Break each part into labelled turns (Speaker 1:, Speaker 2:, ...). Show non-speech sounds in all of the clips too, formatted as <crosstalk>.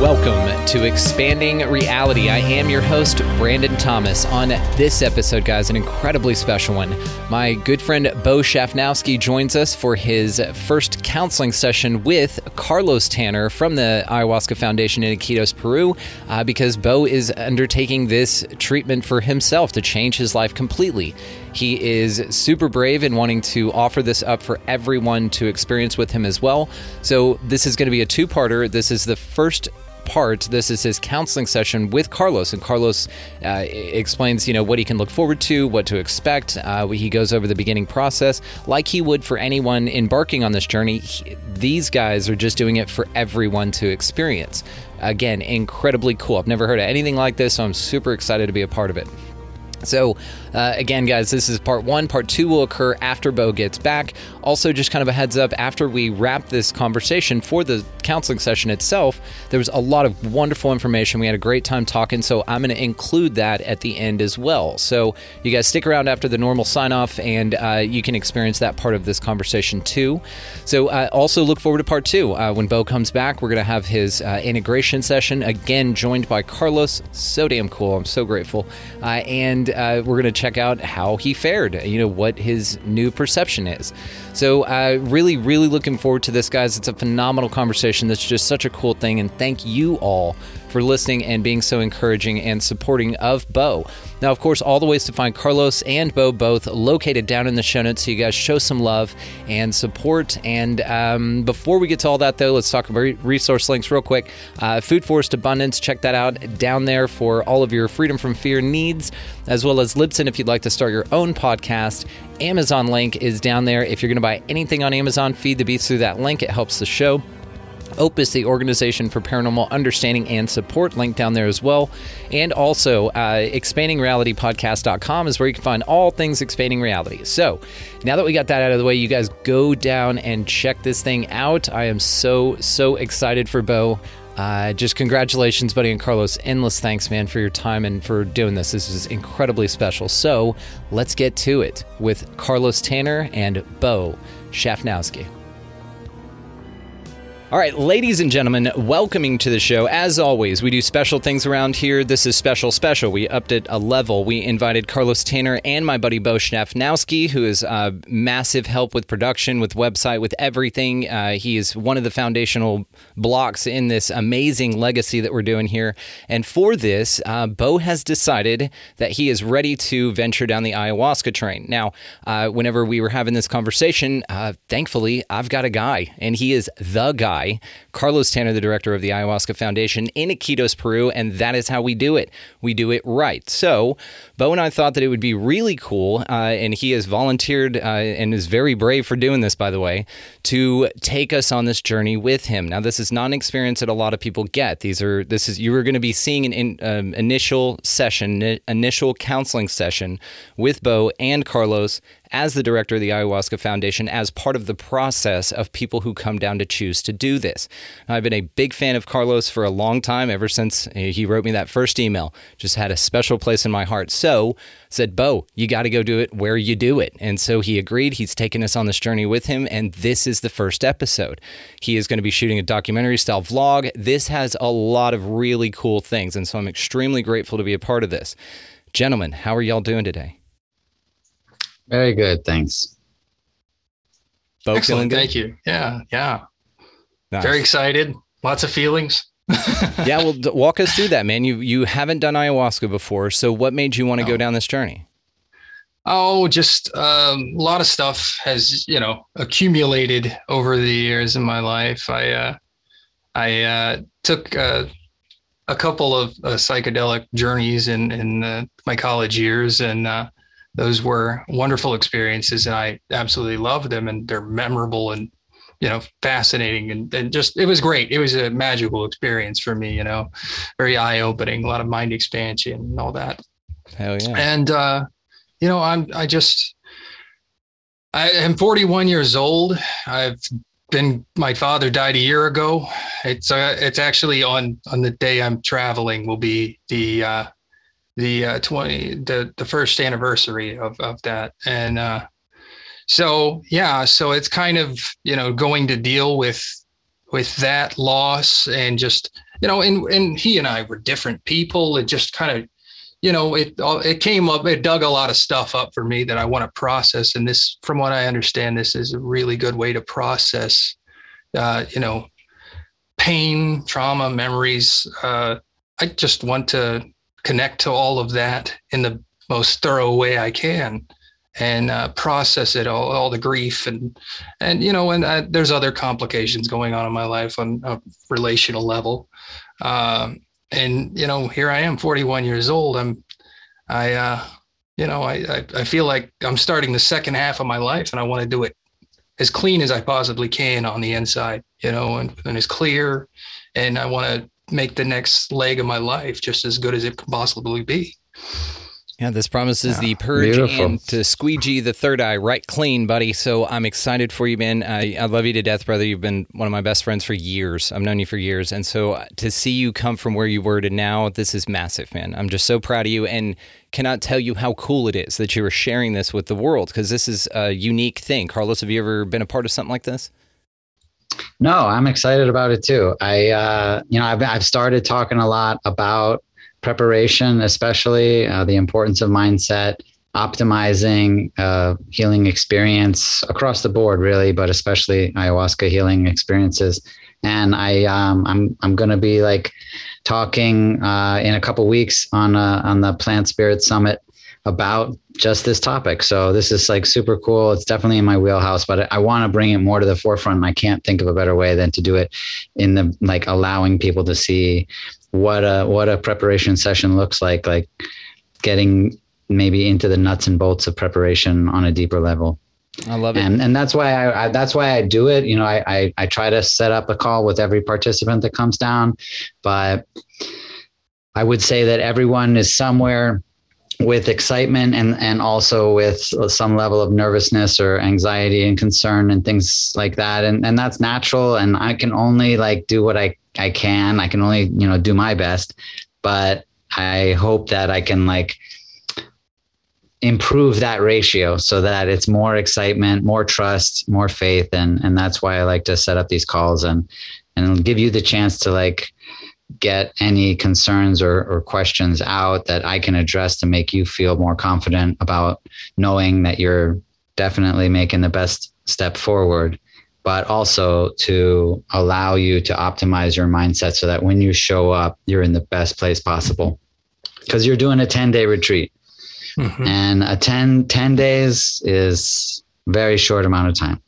Speaker 1: Welcome to Expanding Reality. I am your host, Brandon Thomas. On this episode, guys, an incredibly special one. My good friend Bo Shaftnoski joins us for his first counseling session with Carlos Tanner from the Ayahuasca Foundation in Iquitos, Peru, uh, because Bo is undertaking this treatment for himself to change his life completely. He is super brave in wanting to offer this up for everyone to experience with him as well. So, this is going to be a two parter. This is the first part. This is his counseling session with Carlos, and Carlos uh, explains, you know, what he can look forward to, what to expect. Uh, he goes over the beginning process, like he would for anyone embarking on this journey. He, these guys are just doing it for everyone to experience. Again, incredibly cool. I've never heard of anything like this, so I'm super excited to be a part of it. So, uh, again, guys, this is part one. Part two will occur after Bo gets back. Also, just kind of a heads up after we wrap this conversation for the counseling session itself, there was a lot of wonderful information. We had a great time talking, so I'm going to include that at the end as well. So, you guys stick around after the normal sign off and uh, you can experience that part of this conversation too. So, uh, also look forward to part two. Uh, when Bo comes back, we're going to have his uh, integration session, again, joined by Carlos. So damn cool. I'm so grateful. Uh, and uh, we're going to check out how he fared, you know, what his new perception is. So, uh, really, really looking forward to this, guys. It's a phenomenal conversation. That's just such a cool thing. And thank you all for listening and being so encouraging and supporting of Bo. Now, of course, all the ways to find Carlos and Bo both located down in the show notes so you guys show some love and support. And um, before we get to all that, though, let's talk about resource links real quick. Uh, Food Forest Abundance, check that out down there for all of your freedom from fear needs, as well as Libsyn if you'd like to start your own podcast. Amazon link is down there. If you're going to buy anything on Amazon, feed the beast through that link. It helps the show. Opus, the Organization for Paranormal Understanding and Support, link down there as well. And also, uh, expandingrealitypodcast.com is where you can find all things expanding reality. So, now that we got that out of the way, you guys go down and check this thing out. I am so, so excited for Bo. Uh, just congratulations, buddy, and Carlos. Endless thanks, man, for your time and for doing this. This is incredibly special. So let's get to it with Carlos Tanner and Bo Shaftnoski. All right, ladies and gentlemen, welcoming to the show. As always, we do special things around here. This is special, special. We upped it a level. We invited Carlos Tanner and my buddy Bo Shaftnoski, who is uh, massive help with production, with website, with everything. Uh, he is one of the foundational blocks in this amazing legacy that we're doing here. And for this, uh, Bo has decided that he is ready to venture down the ayahuasca train. Now, uh, whenever we were having this conversation, uh, thankfully, I've got a guy, and he is the guy guy, Carlos Tanner, the director of the Ayahuasca Foundation in Iquitos, Peru, and that is how we do it. We do it right. So, Bo and I thought that it would be really cool, uh, and he has volunteered uh, and is very brave for doing this, by the way, to take us on this journey with him. Now, this is not an experience that a lot of people get. These are this is you are going to be seeing an in, um, initial session, initial counseling session with Bo and Carlos as the director of the Ayahuasca Foundation as part of the process of people who come down to choose to do this. I've been a big fan of Carlos for a long time, ever since he wrote me that first email. Just had a special place in my heart. So, said, Bo, you got to go do it where you do it. And so he agreed. He's taken us on this journey with him. And this is the first episode. He is going to be shooting a documentary style vlog. This has a lot of really cool things. And so I'm extremely grateful to be a part of this. Gentlemen, how are y'all doing today?
Speaker 2: Very good, thanks.
Speaker 3: Bo Excellent, thank you. Yeah, yeah. Nice. Very excited. Lots of feelings. <laughs>
Speaker 1: yeah, well, walk us through that, man. You you haven't done ayahuasca before, so what made you want to no. go down this journey?
Speaker 3: Oh, just um, a lot of stuff has you know accumulated over the years in my life. I uh, I uh, took uh, a couple of uh, psychedelic journeys in in uh, my college years, and uh, those were wonderful experiences, and I absolutely love them, and they're memorable and you know fascinating and, and just it was great it was a magical experience for me you know very eye-opening a lot of mind expansion and all that
Speaker 1: hell yeah
Speaker 3: and uh you know, I'm I just I am 41 years old. I've been my father died a year ago. It's uh, it's actually on on the day I'm traveling will be the uh the uh 20 the the first anniversary of of that and uh so yeah so it's kind of you know going to deal with with that loss and just you know and and he and I were different people it just kind of you know, it it came up, it dug a lot of stuff up for me that I want to process. And this, from what I understand, this is a really good way to process, uh, you know, pain, trauma, memories. Uh, I just want to connect to all of that in the most thorough way I can and uh, process it all, all the grief and and you know and uh, there's other complications going on in my life on a relational level. Um, and you know here i am 41 years old. I'm i uh you know I, I i feel like i'm starting the second half of my life and i want to do it as clean as i possibly can on the inside you know and, and as clear. And i want to make the next leg of my life just as good as it can possibly be
Speaker 1: yeah, this promises yeah, the purge beautiful. and to squeegee the third eye right clean, buddy. So I'm excited for you, man. I, I, love you to death, brother. You've been one of my best friends for years. I've known you for years. And so uh, to see you come from where you were to now, this is massive, man. I'm just so proud of you and cannot tell you how cool it is that you are sharing this with the world because this is a unique thing. Carlos, have you ever been a part of something like this?
Speaker 2: No, I'm excited about it too. I, uh, you know, I've, I've started talking a lot about preparation, especially uh, the importance of mindset, optimizing uh, healing experience across the board, really, but especially ayahuasca healing experiences. And I, um, I'm, I'm going to be like talking uh, in a couple weeks on uh, on the Plant Spirit Summit about just this topic. So this is like super cool. It's definitely in my wheelhouse, but I want to bring it more to the forefront. I can't think of a better way than to do it in the like allowing people to see what a what a preparation session looks like like getting maybe into the nuts and bolts of preparation on a deeper level
Speaker 1: I love it.
Speaker 2: And and that's why I, I, that's why I do it. You know, I, I I try to set up a call with every participant that comes down, but I would say that everyone is somewhere with excitement and and also with some level of nervousness or anxiety and concern and things like that. And and that's natural. And I can only like do what I I can. I can only, you know, do my best, but I hope that I can like improve that ratio so that it's more excitement, more trust, more faith and and that's why I like to set up these calls and and give you the chance to like get any concerns or, or questions out that I can address to make you feel more confident about knowing that you're definitely making the best step forward but also to allow you to optimize your mindset so that when you show up, you're in the best place possible. Because you're doing a 10 day retreat. Mm-hmm. And a 10, 10 days is very short amount of time.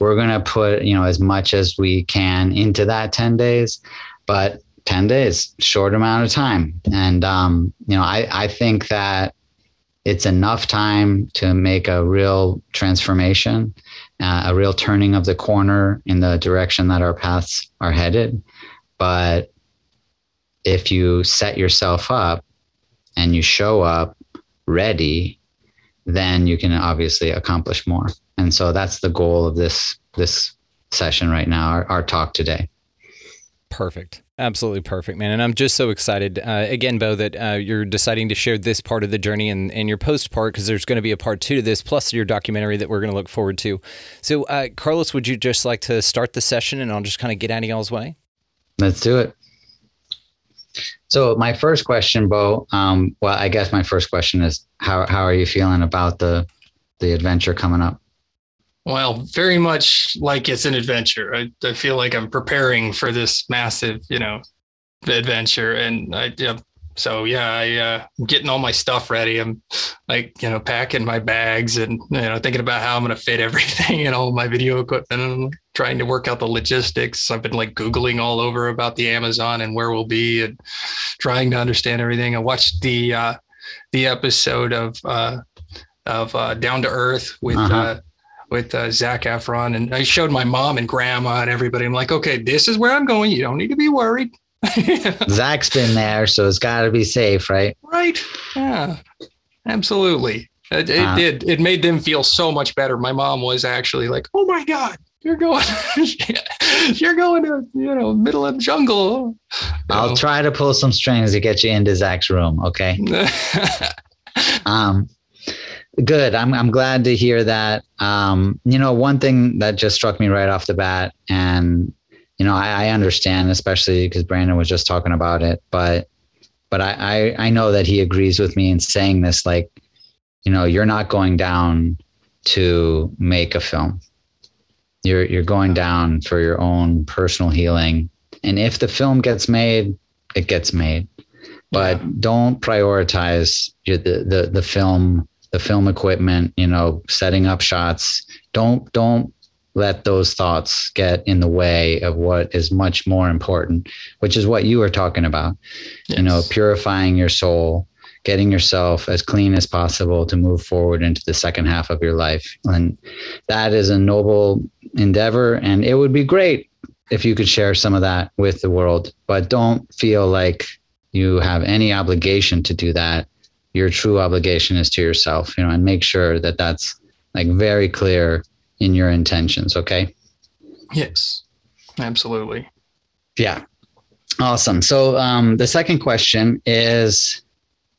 Speaker 2: We're going to put, you know, as much as we can into that 10 days, but 10 days, short amount of time. And, um, you know, I, I think that it's enough time to make a real transformation uh, a real turning of the corner in the direction that our paths are headed. But if you set yourself up and you show up ready, then you can obviously accomplish more. And so that's the goal of this this session right now, our, our talk today.
Speaker 1: Perfect. Absolutely perfect, man. And I'm just so excited, uh, again, Bo, that uh, you're deciding to share this part of the journey and, and your post part, because there's going to be a part two to this, plus your documentary that we're going to look forward to. So, uh, Carlos, would you just like to start the session and I'll just kind of get out of y'all's way?
Speaker 2: Let's do it. So, my first question, Bo, um, well, I guess my first question is how, how are you feeling about the, the adventure coming up?
Speaker 3: Well, very much like it's an adventure. I, I feel like I'm preparing for this massive, you know, adventure, and I, so yeah, I uh, I'm getting all my stuff ready. I'm like you know packing my bags and you know thinking about how I'm gonna fit <laughs> everything and all my video equipment and I'm trying to work out the logistics. I've been like googling all over about the Amazon and where we'll be and trying to understand everything. I watched the uh, the episode of uh, of uh, Down to Earth with.
Speaker 2: Uh-huh.
Speaker 3: Uh, with uh, Zac Efron, and I showed my mom and grandma and everybody. I'm like, okay, this is where I'm going. You don't need to be worried. <laughs>
Speaker 2: Zac's been there, so it's got to be safe, right?
Speaker 3: Right. Yeah. Absolutely. It, it
Speaker 2: Uh,
Speaker 3: did. It made them feel so much better. My mom was actually like, "Oh my god, you're going, <laughs> you're going to you know middle of the jungle."
Speaker 2: I'll
Speaker 3: You
Speaker 2: try to pull some strings to get you into Zac's room. Okay. <laughs> Um, good. I'm I'm glad to hear that. Um, you know, one thing that just struck me right off the bat, and you know, I, I understand, especially because Brandon was just talking about it, but but I, I I know that he agrees with me in saying this. Like, you know, you're not going down to make a film. You're you're going down for your own personal healing, and if the film gets made, it gets made but
Speaker 3: Yeah.
Speaker 2: don't prioritize your, the, the the film the film equipment you know setting up shots. Don't don't let those thoughts get in the way of what is much more important which is what you were talking about. You know purifying your soul getting yourself as clean as possible to move forward into the second half of your life. And that is a noble endeavor and it would be great if you could share some of that with the world. But don't feel like you have any obligation to do that your true obligation is to yourself you know and make sure that that's like very clear in your intentions okay
Speaker 3: yes. Absolutely.
Speaker 2: yeah awesome so um, the second question is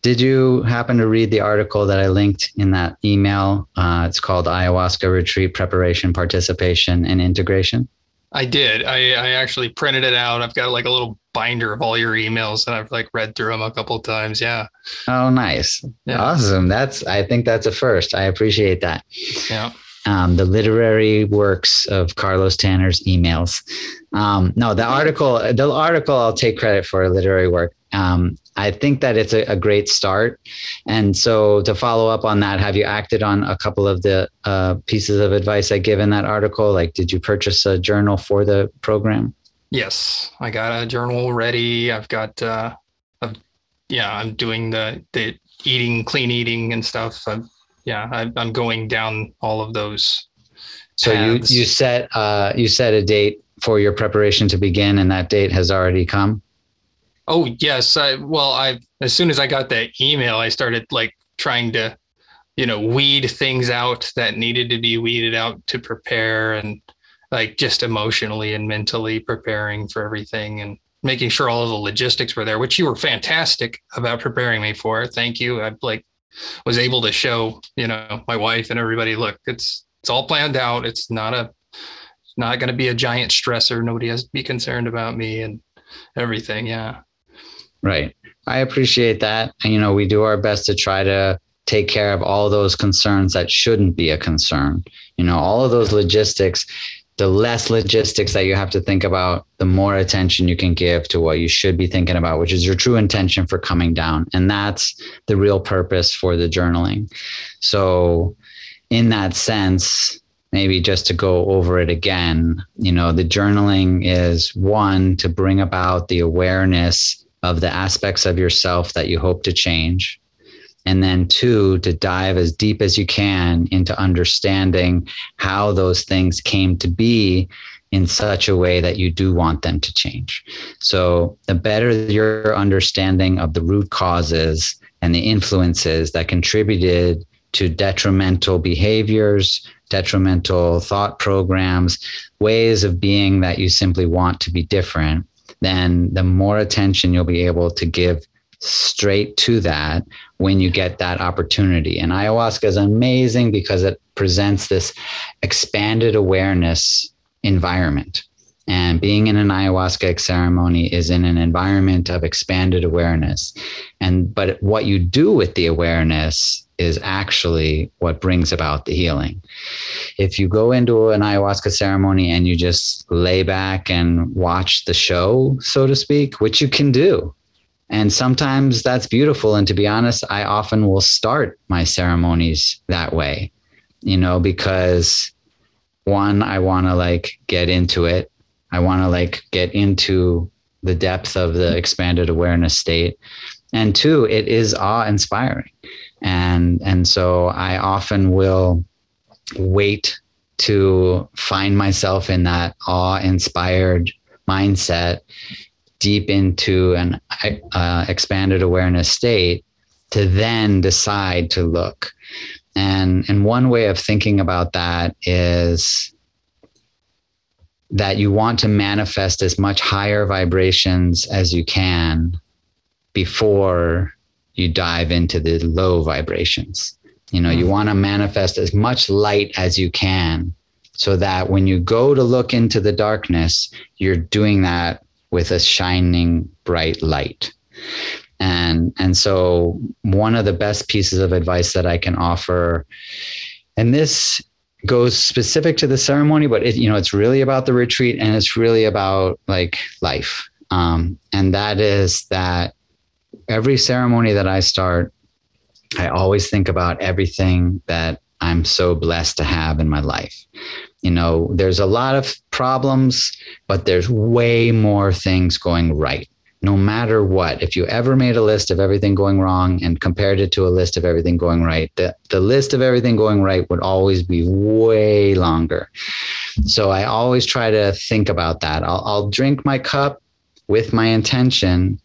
Speaker 2: did you happen to read the article that i linked in that email uh, it's called ayahuasca retreat preparation participation and integration
Speaker 3: I did. I, I actually printed it out. I've got like a little binder of all your emails, and I've like read through them a couple of times. Yeah.
Speaker 2: oh nice
Speaker 3: Yeah.
Speaker 2: awesome that's i think that's a first i appreciate that
Speaker 3: Yeah.
Speaker 2: um, the literary works of Carlos Tanner's emails. Um, no, the article, the article, I'll take credit for literary work. Um, I think that it's a, a great start. And so, to follow up on that, have you acted on a couple of the uh, pieces of advice I give in that article? Like, did you purchase a journal for the program?
Speaker 3: Yes, I got a journal ready. I've got, uh, I've, yeah, I'm doing the the eating, clean eating, and stuff. I'm, yeah, I, I'm going down all of those.
Speaker 2: So you you set uh, you set a date for your preparation to begin, and that date has already come.
Speaker 3: Oh yes, I well, I as soon as I got that email, I started like trying to, you know, weed things out that needed to be weeded out to prepare and like just emotionally and mentally preparing for everything and making sure all of the logistics were there, which you were fantastic about preparing me for. Thank you. I like was able to show, you know, my wife and everybody, look, it's it's all planned out. It's not a not going to be a giant stressor. Nobody has to be concerned about me and everything. Yeah.
Speaker 2: Right. I appreciate that. And, you know, we do our best to try to take care of all those concerns that shouldn't be a concern. You know, all of those logistics, the less logistics that you have to think about, the more attention you can give to what you should be thinking about, which is your true intention for coming down. And that's the real purpose for the journaling. So, in that sense, maybe just to go over it again, you know, the journaling is one to bring about the awareness of the aspects of yourself that you hope to change. And then two, to dive as deep as you can into understanding how those things came to be in such a way that you do want them to change. So the better your understanding of the root causes and the influences that contributed to detrimental behaviors, detrimental thought programs, ways of being that you simply want to be different, then the more attention you'll be able to give straight to that when you get that opportunity. And ayahuasca is amazing because it presents this expanded awareness environment. And being in an ayahuasca ceremony is in an environment of expanded awareness. And but what you do with the awareness is actually what brings about the healing. If you go into an ayahuasca ceremony and you just lay back and watch the show, so to speak, which you can do, and sometimes that's beautiful. And to be honest i often will start my ceremonies that way you know because one i want to like get into it. I want to like get into the depth of the expanded awareness state. And two it is awe inspiring and and so i often will wait to find myself in that awe inspired mindset deep into an uh, expanded awareness state to then decide to look and and one way of thinking about that is that you want to manifest as much higher vibrations as you can before you dive into the low vibrations. You know, you want to manifest as much light as you can so that when you go to look into the darkness, you're doing that with a shining bright light. And and so one of the best pieces of advice that I can offer and this goes specific to the ceremony, but it, you know, it's really about the retreat and it's really about like life. Um, and that is that every ceremony that I start, I always think about everything that I'm so blessed to have in my life. You know, there's a lot of problems, but there's way more things going right no matter what, if you ever made a list of everything going wrong and compared it to a list of everything going right, the, the list of everything going right would always be way longer. So I always try to think about that. I'll, I'll drink my cup with my intention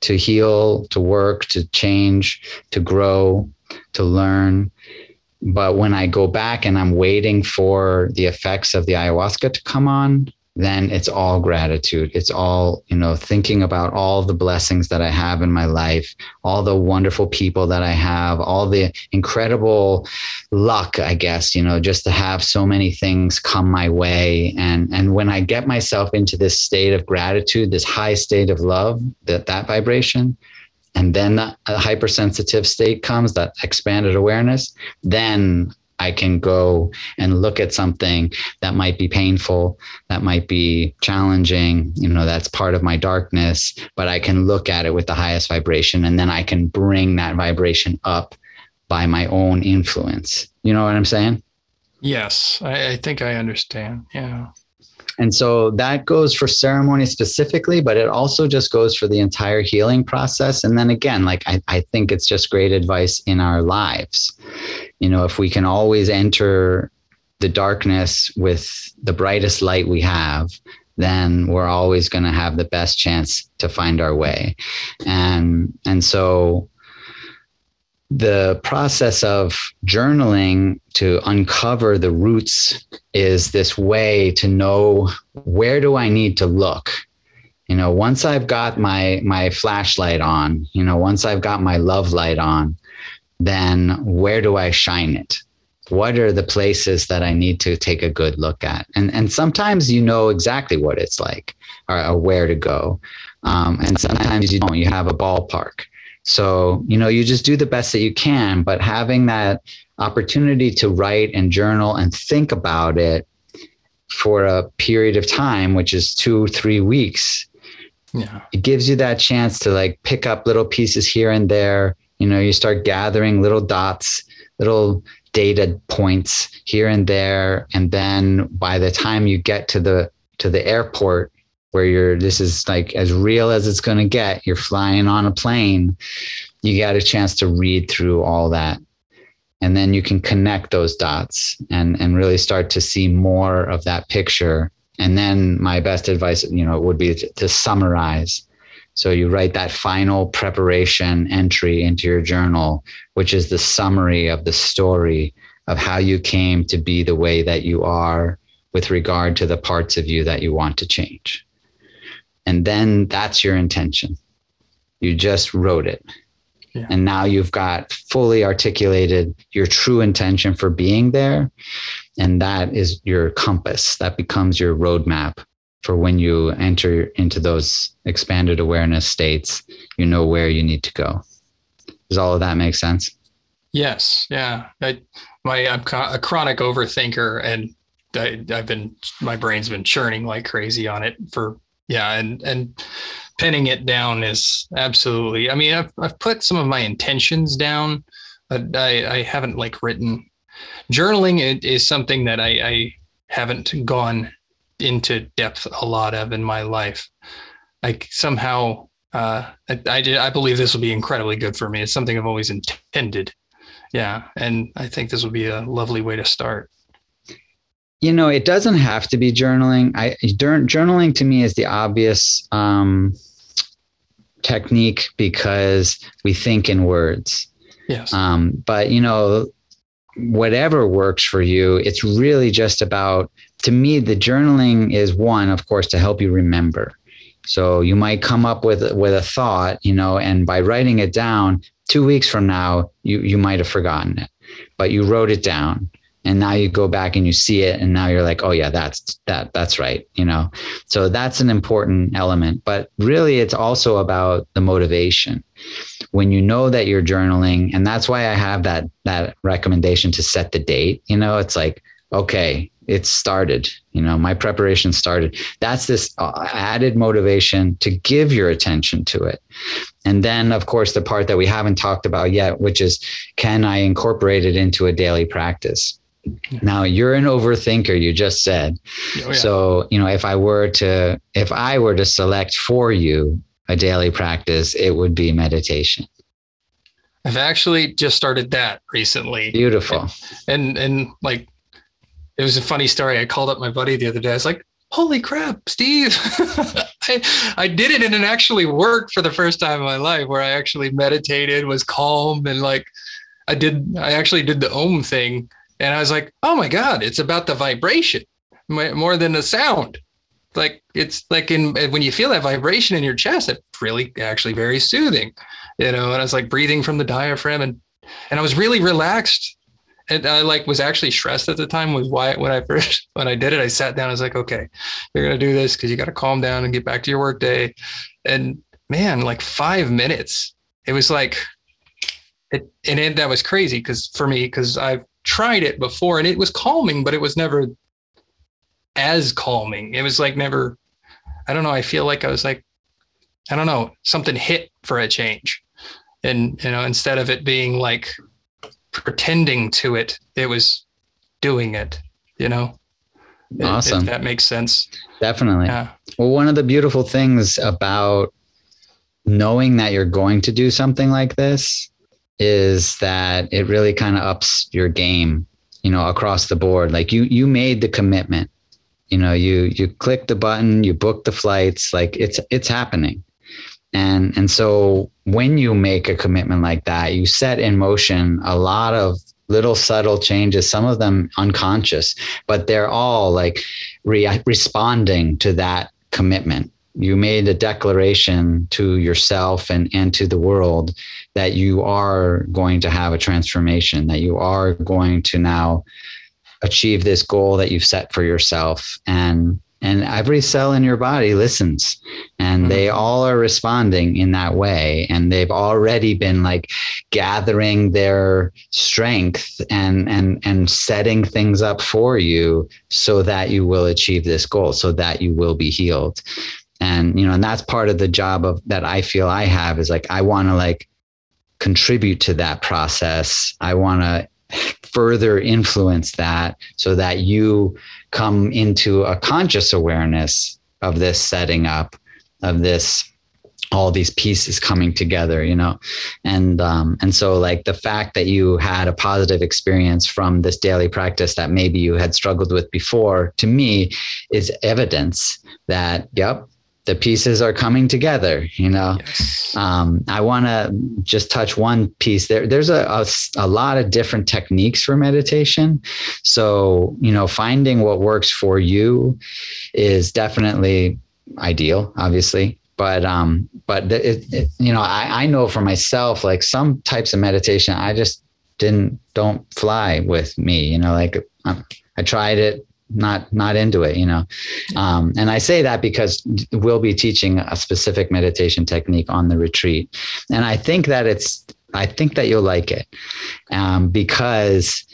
Speaker 2: to heal, to work, to change, to grow, to learn. But when I go back and I'm waiting for the effects of the ayahuasca to come on, then it's all gratitude. It's all, you know, thinking about all the blessings that I have in my life, all the wonderful people that I have, all the incredible luck, I guess, you know, just to have so many things come my way. And and when I get myself into this state of gratitude, this high state of love, that that vibration, and then a hypersensitive state comes, that expanded awareness, then I can go and look at something that might be painful, that might be challenging, you know, that's part of my darkness, but I can look at it with the highest vibration and then I can bring that vibration up by my own influence. You know what I'm saying?
Speaker 3: Yes, I, I think I understand. Yeah.
Speaker 2: And so that goes for ceremony specifically, but it also just goes for the entire healing process. And then again, like I, I think it's just great advice in our lives. You know, if we can always enter the darkness with the brightest light we have, then we're always going to have the best chance to find our way. And and so the process of journaling to uncover the roots is this way to know where do I need to look. You know, once I've got my my flashlight on, you know, once I've got my love light on, then where do I shine it? What are the places that I need to take a good look at? And and sometimes you know exactly what it's like or, or where to go, um, and sometimes you don't. You have a ballpark so, you know, you just do the best that you can, but having that opportunity to write and journal and think about it for a period of time, which is two, three weeks, yeah. it gives you that chance to like pick up little pieces here and there. You know, you start gathering little dots, little data points here and there. And then by the time you get to the to the airport, where you're this is like as real as it's going to get you're flying on a plane you got a chance to read through all that. And then you can connect those dots and and really start to see more of that picture. And then my best advice you know would be to, to summarize. So you write that final preparation entry into your journal which is the summary of the story of how you came to be the way that you are with regard to the parts of you that you want to change and then that's your intention. You just wrote it. Yeah. And now you've got fully articulated your true intention for being there. And that is your compass. That becomes your roadmap for when you enter into those expanded awareness states. You know where you need to go. Does all of that make sense?
Speaker 3: Yes. Yeah. I, my, I'm a chronic overthinker and I, I've been, my brain's been churning like crazy on it for yeah and and pinning it down is absolutely. I mean, I've I've put some of my intentions down, but I I haven't like written. Journaling it is something that I, I haven't gone into depth a lot of in my life. Like somehow, uh, I, I I believe this will be incredibly good for me. It's something I've always intended. Yeah, and I think this will be a lovely way to start
Speaker 2: you know it doesn't have to be journaling. I journaling to me is the obvious um, technique because we think in words.
Speaker 3: Yes.
Speaker 2: Um, but you know whatever works for you it's really just about to me the journaling is one of course to help you remember. So you might come up with with a thought you know and by writing it down two weeks from now you you might have forgotten it but you wrote it down and now you go back and you see it and now you're like oh yeah that's that that's right you know? So that's an important element but really it's also about the motivation. When you know that you're journaling and that's why i have that that recommendation to set the date you know? It's like okay it started you know my preparation started. That's this uh, added motivation to give your attention to it. And then of course the part that we haven't talked about yet which is can i incorporate it into a daily practice now you're an overthinker, you just said. Oh, yeah. So, you know, if I were to if I were to select for you a daily practice, it would be meditation.
Speaker 3: I've actually just started that recently.
Speaker 2: Beautiful.
Speaker 3: And and, and like it was a funny story. I called up my buddy the other day. I was like, holy crap, Steve. <laughs> I, I did it and it actually worked for the first time in my life where I actually meditated, was calm, and like I did I actually did the om thing and I was like, oh my God, it's about the vibration more than the sound. Like it's like in when you feel that vibration in your chest, it's really actually very soothing, you know. And I was like breathing from the diaphragm, and and I was really relaxed. And I like was actually stressed at the time. Was why when I first <laughs> when I did it, I sat down. I was like, okay, you're gonna do this because you got to calm down and get back to your work day. And man, like five minutes, it was like it, and it, that was crazy because for me because I've tried it before and it was calming, but it was never as calming. It was like never, I don't know. I feel like I was like, I don't know, something hit for a change. And, you know, instead of it being like pretending to it, it was doing it, you know?
Speaker 2: Awesome.
Speaker 3: If that makes sense.
Speaker 2: Definitely. Yeah. Well, one of the beautiful things about knowing that you're going to do something like this is that it really kind of ups your game, you know, across the board. Like you you made the commitment. You know, you you click the button, you book the flights, like it's it's happening. And and so when you make a commitment like that, you set in motion a lot of little subtle changes, some of them unconscious, but they're all like re- responding to that commitment you made a declaration to yourself and, and to the world that you are going to have a transformation, that you are going to now achieve this goal that you've set for yourself. And and every cell in your body listens and mm-hmm. they all are responding in that way and they've already been like gathering their strength and and and setting things up for you so that you will achieve this goal so that you will be healed and you know and that's part of the job of that i feel i have is like i want to like contribute to that process. I want to further influence that so that you come into a conscious awareness of this setting up of this all these pieces coming together you know? And um and so like the fact that you had a positive experience from this daily practice that maybe you had struggled with before to me is evidence that yep the pieces are coming together you know? Yes. um, i want to just touch one piece there. There's a, a, a, lot of different techniques for meditation. So you know finding what works for you is definitely ideal obviously. But um but it, it, you know I, I know for myself like some types of meditation i just didn't don't fly with me you know like I, I tried it not not into it you know? Um, and i say that because we'll be teaching a specific meditation technique on the retreat. And i think that it's i think that you'll like it um, because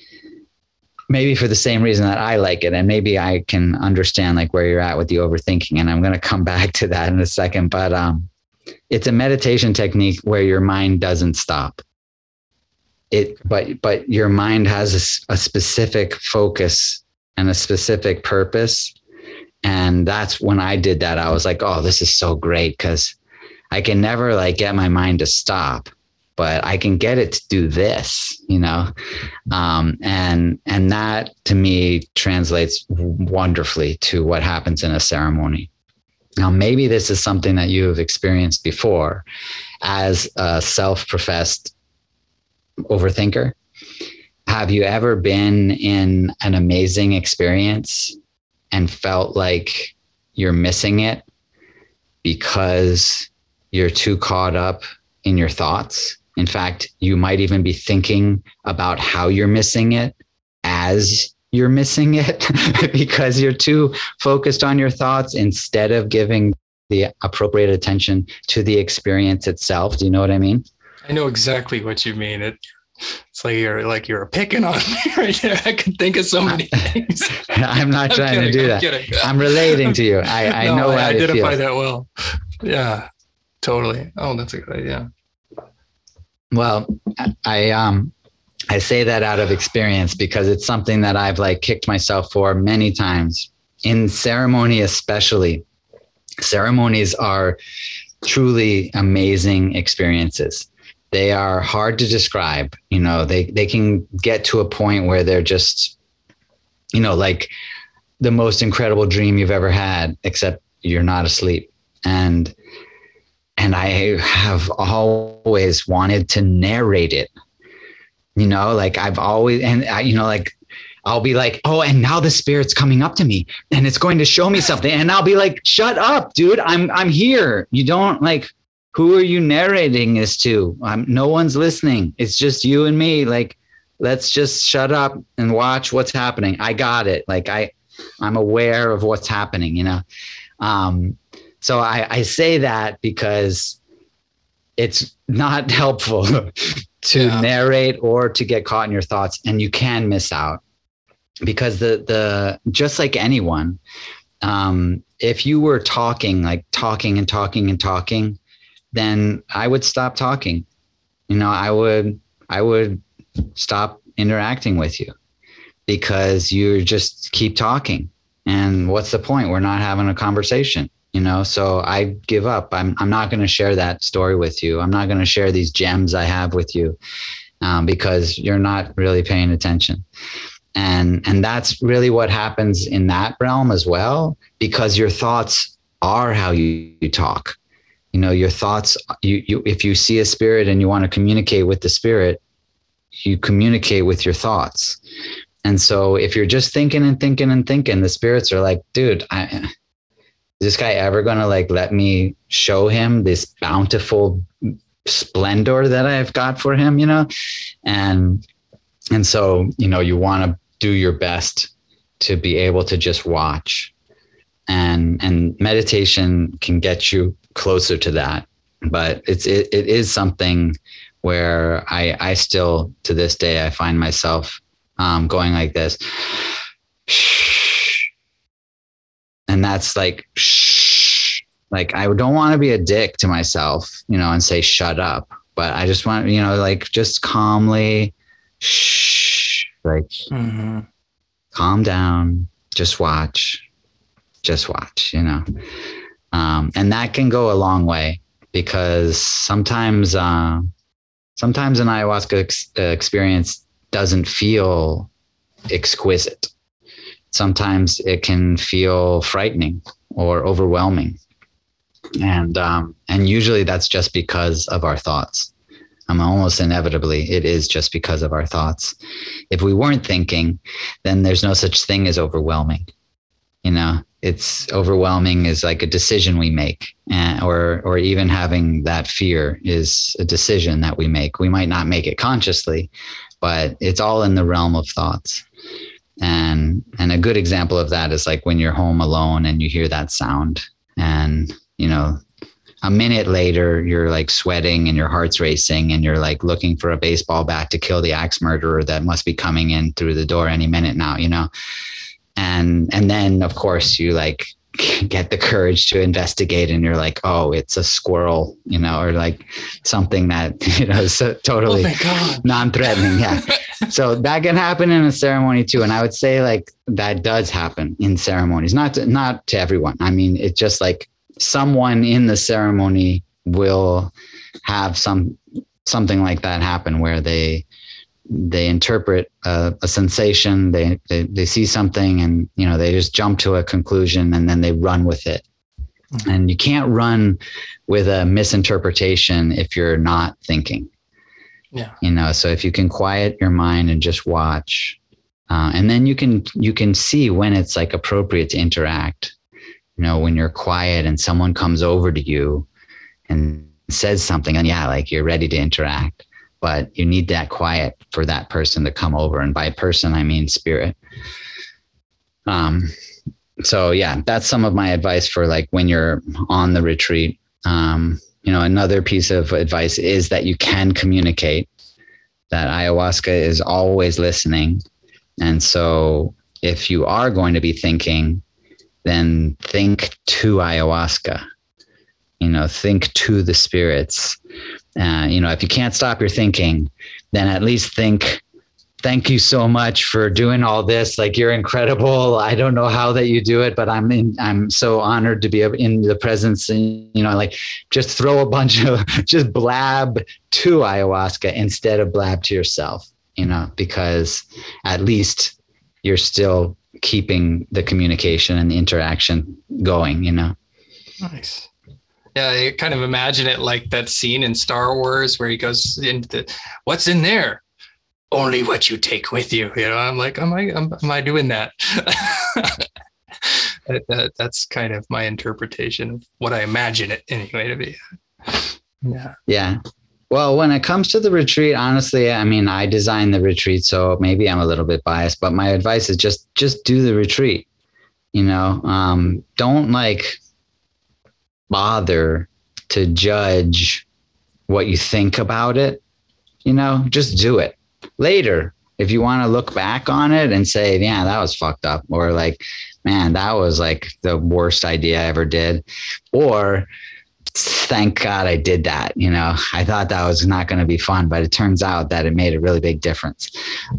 Speaker 2: maybe for the same reason that i like it and maybe i can understand like where you're at with the overthinking and i'm going to come <laughs> back to that in a second but um it's a meditation technique where your mind doesn't stop. It but but your mind has a, a specific focus and a specific purpose. And that's when i did that i was like oh this is so great because i can never like get my mind to stop but i can get it to do this you know? Um, and and that to me translates wonderfully to what happens in a ceremony. Now maybe this is something that you have experienced before as a self-professed overthinker have you ever been in an amazing experience and felt like you're missing it because you're too caught up in your thoughts. In fact, you might even be thinking about how you're missing it as you're missing it <laughs> because you're too focused on your thoughts instead of giving the appropriate attention to the experience itself. Do you know what I mean?
Speaker 3: I know exactly what you mean. It it's like you're like you're picking on me <laughs> right there. I can think of so many <laughs> things.
Speaker 2: I'm not trying
Speaker 3: kidding,
Speaker 2: to do
Speaker 3: I'm
Speaker 2: that.
Speaker 3: kidding.
Speaker 2: I'm relating to you. <laughs> I, I
Speaker 3: No,
Speaker 2: know
Speaker 3: I
Speaker 2: how it
Speaker 3: identify that well. Yeah, totally. Oh, that's a good idea.
Speaker 2: Well, I- I um I say that out of experience because it's something that I've like kicked myself for many times in ceremony especially. Ceremonies are truly amazing experiences. They are hard to describe, you know, they they can get to a point where they're just you know, like the most incredible dream you've ever had except you're not asleep. And and I have always wanted to narrate it. You know, like I've always, and I, you know, like I'll be like, oh, and now the spirit's coming up to me and it's going to show me something. And I'll be like, shut up, dude. I'm, I'm here. You don't like, who are you narrating this to? I'm, no one's listening. It's just you and me. Like, let's just shut up and watch what's happening. I got it. Like I, I'm aware of what's happening, you know? Um, so I, I say that because it's not <laughs> helpful <laughs> to
Speaker 3: Yeah.
Speaker 2: narrate or to get caught in your thoughts and you can miss out because the the just like anyone um if you were talking like talking and talking and talking then i would stop talking. You know i would i would stop interacting with you because you just keep talking. And what's the point? We're not having a conversation you know? So i give up. I'm, I'm not going to share that story with you. I'm not going to share these gems i have with you um, because you're not really paying attention. And and that's really what happens in that realm as well because your thoughts are how you, you talk you know your thoughts you, you if you see a spirit and you want to communicate with the spirit you communicate with your thoughts and so if you're just thinking and thinking and thinking the spirits are like dude i is this guy ever to like let me show him this bountiful splendor that I've got for him, you know? And and so, you know, you want to do your best to be able to just watch. And and meditation can get you closer to that. But it's it, it is something where I I still to this day I find myself um, going like this. And that's like shh. Like I don't want to be a dick to myself, you know, and say shut up. But I just want, you know, like just calmly shh, like calm down, just watch, just watch, you know. Um, and that can go a long way because sometimes, uh, sometimes an ayahuasca ex- uh, experience doesn't feel exquisite. Sometimes it can feel frightening or overwhelming, and um, and usually that's just because of our thoughts. Um, almost inevitably, it is just because of our thoughts. If we weren't thinking, then there's no such thing as overwhelming. You know, it's overwhelming is like a decision we make, and, or or even having that fear is a decision that we make. We might not make it consciously, but it's all in the realm of thoughts. And and a good example of that is like when you're home alone and you hear that sound, and you know a minute later you're like sweating and your heart's racing and you're like looking for a baseball bat to kill the axe murderer that must be coming in through the door any minute now you know and and then of course you like <laughs> get the courage to investigate and you're like oh it's a squirrel you know or like something that <laughs> you know is so totally
Speaker 3: oh
Speaker 2: non-threatening yeah. <laughs> So that can happen in a ceremony too and i would say like that does happen in ceremonies not to, not to everyone. I mean it's just like someone in the ceremony will have some something like that happen where they they interpret a, a sensation they, they they see something and you know they just jump to a conclusion and then they run with it. Mm-hmm. and you can't run with a misinterpretation if you're not thinking.
Speaker 3: Yeah.
Speaker 2: You know so if you can quiet your mind and just watch uh, and then you can you can see when it's like appropriate to interact. You know when you're quiet and someone comes over to you and says something and yeah like you're ready to interact but you need that quiet for that person to come over. And by person, I mean spirit. Um, so yeah, that's some of my advice for like when you're on the retreat. Um, you know, another piece of advice is that you can communicate. That ayahuasca is always listening, and so if you are going to be thinking, then think to ayahuasca. You know, think to the spirits uh, you know, if you can't stop your thinking, then at least think, thank you so much for doing all this. Like you're incredible. I don't know how that you do it, but I'm in, I'm so honored to be in the presence and, you know, like just throw a bunch of, <laughs> just blab to ayahuasca instead of blab to yourself, you know, because at least you're still keeping the communication and the interaction going, you know?
Speaker 3: Nice. Yeah, I kind of imagine it like that scene in Star Wars where he goes into the, what's in there? Only what you take with you. You know, I'm like, am I, am, am I doing that? <laughs> that, that? That's kind of my interpretation of what I imagine it anyway to be.
Speaker 2: Yeah. Yeah. Well, when it comes to the retreat, honestly, I mean, I designed the retreat, so maybe I'm a little bit biased, but my advice is just just do the retreat. You know, um, don't like bother to judge what you think about it. You know, just do it. Later, if you want to look back on it and say, yeah, that was fucked up, or like, man, that was like the worst idea I ever did, or thank God I did that. You know, I thought that was not going to be fun, but it turns out that it made a really big difference.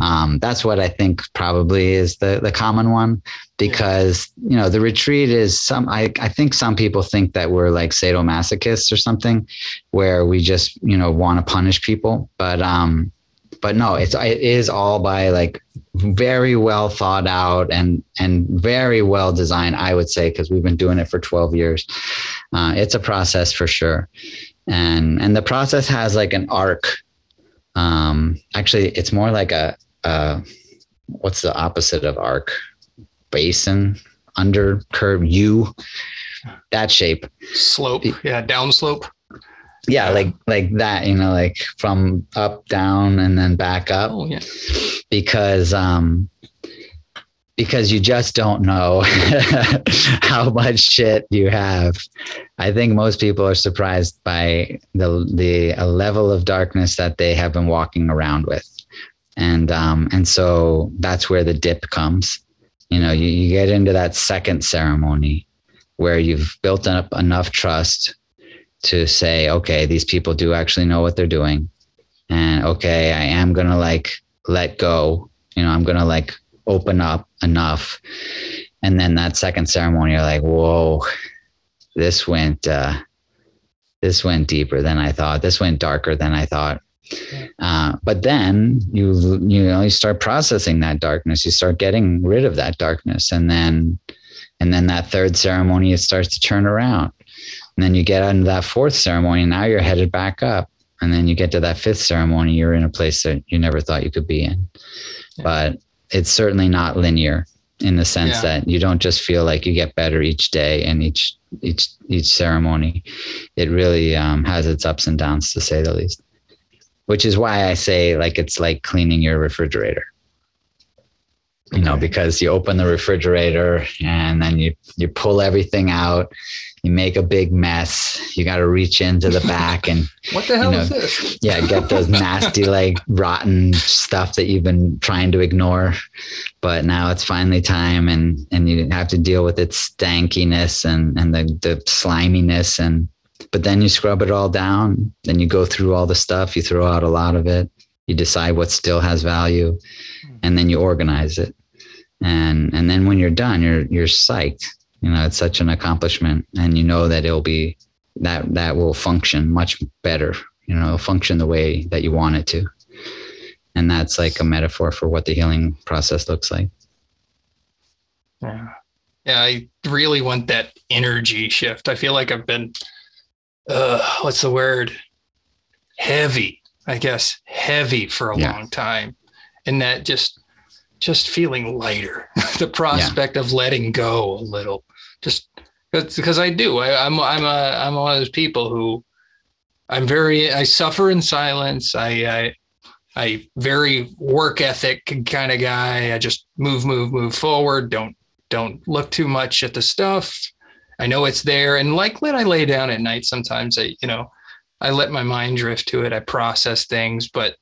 Speaker 2: Um, that's what I think probably is the the common one because you know the retreat is some. I I think some people think that we're like sadomasochists or something, where we just you know want to punish people, but um, but no, it's it is all by like very well thought out and and very well designed. I would say because we've been doing it for twelve years. Uh, it's a process for sure, and and the process has like an arc. Um, actually, it's more like a, a what's the opposite of arc? Basin, under curve, U, that shape.
Speaker 3: Slope, yeah, down slope
Speaker 2: yeah like like that you know like from up down and then back up.
Speaker 3: Oh, yeah.
Speaker 2: because um because you just don't know <laughs> how much shit you have. I think most people are surprised by the the level of darkness that they have been walking around with. And um and so that's where the dip comes. You know you, you get into that second ceremony where you've built up enough trust to say, okay, these people do actually know what they're doing. And okay, I am going to like let go. You know, I'm going to like open up enough. And then that second ceremony, you're like, whoa, this went, uh, this went deeper than I thought. This went darker than I thought. Uh, but then you you know you start processing that darkness. You start getting rid of that darkness, and then and then that third ceremony it starts to turn around and then you get into that fourth ceremony, and now you're headed back up. And then you get to that fifth ceremony, you're in a place that you never thought you could be in. Yeah. But it's certainly not linear in the sense yeah. that you don't just feel like you get better each day and each each each ceremony. It really um, has its ups and downs, to say the least. Which is why I say like it's like cleaning your refrigerator. you know, because you open the refrigerator and then you you pull everything out, you make a big mess. You got to reach into the back and <laughs>
Speaker 3: what the hell
Speaker 2: you know,
Speaker 3: is this?
Speaker 2: yeah, get those <laughs> nasty like rotten stuff that you've been trying to ignore. But now it's finally time, and and you have to deal with its stankiness and and the the sliminess and. But then you scrub it all down. Then you go through all the stuff. You throw out a lot of it. You decide what still has value, and then you organize it and and then when you're done you're you're psyched you know it's such an accomplishment and you know that it'll be that that will function much better you know function the way that you want it to and that's like a metaphor for what the healing process looks like
Speaker 3: Yeah. Yeah, I really want that energy shift. I feel like I've been uh what's the word? Heavy, I guess, heavy for a
Speaker 2: Yeah.
Speaker 3: long time. And that just just feeling lighter. <laughs> the prospect of letting go a little. Just because I do. I, I'm I'm a I'm one of those people who I'm very I suffer in silence. I I I very work ethic kind of guy. I just move, move, move forward. Don't don't look too much at the stuff. I know it's there. And like when I lay down at night, sometimes I, you know, I let my mind drift to it. I process things, but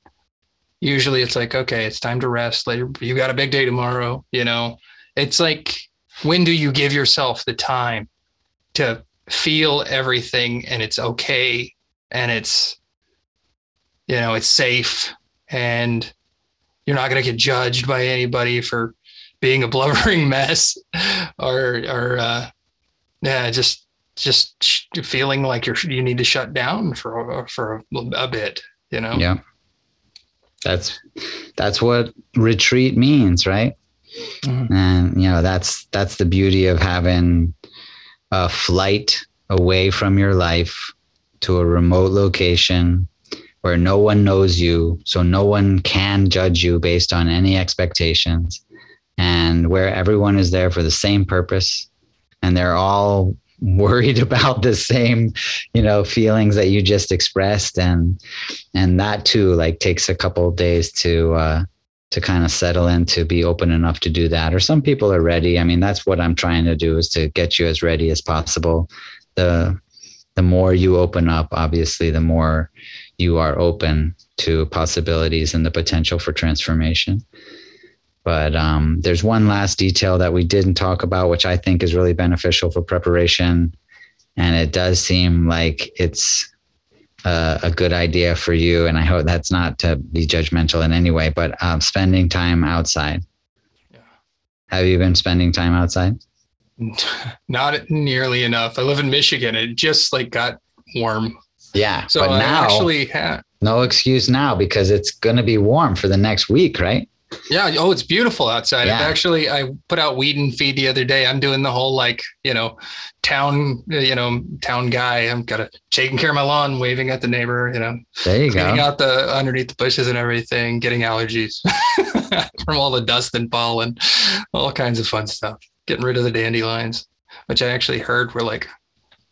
Speaker 3: usually it's like, okay, it's time to rest. Later, you got a big day tomorrow. You know, it's like, when do you give yourself the time to feel everything and it's okay and it's, you know, it's safe and you're not going to get judged by anybody for being a blubbering <laughs> mess or or uh yeah just just feeling like you're you need to shut down for for a, a bit you know?
Speaker 2: Yeah. That's that's what retreat means right
Speaker 3: Mhm.
Speaker 2: and you know that's that's the beauty of having a flight away from your life to a remote location where no one knows you so no one can judge you based on any expectations and where everyone is there for the same purpose and they're all <laughs> worried about the same you know feelings that you just expressed and and that too like takes a couple days to uh to kind of settle in to be open enough to do that. Or some people are ready. I mean that's what i'm trying to do is to get you as ready as possible. The the more you open up obviously the more you are open to possibilities and the potential for transformation. But um, there's one last detail that we didn't talk about which i think is really beneficial for preparation. And it does seem like it's uh, a good idea for you. And I hope that's not to be judgmental in any way, but um, spending time outside.
Speaker 3: Yeah.
Speaker 2: Have you been spending time outside? <laughs>
Speaker 3: not nearly enough i live in michigan it just like got warm
Speaker 2: Yeah.
Speaker 3: so
Speaker 2: but
Speaker 3: i
Speaker 2: now,
Speaker 3: actually ha-
Speaker 2: no excuse now because it's going to be warm for the next week, right?
Speaker 3: Yeah. Oh, it's beautiful outside.
Speaker 2: Yeah.
Speaker 3: Actually, I put out weed and feed the other day. I'm doing the whole like, you know, town, you know, town guy. I'm kind of taking care of my lawn, waving at the neighbor, you know,
Speaker 2: There you
Speaker 3: cleaning
Speaker 2: go.
Speaker 3: out the underneath the bushes and everything, getting allergies <laughs> from all the dust and pollen, all kinds of fun stuff. Getting rid of the dandelions, which I actually heard were like,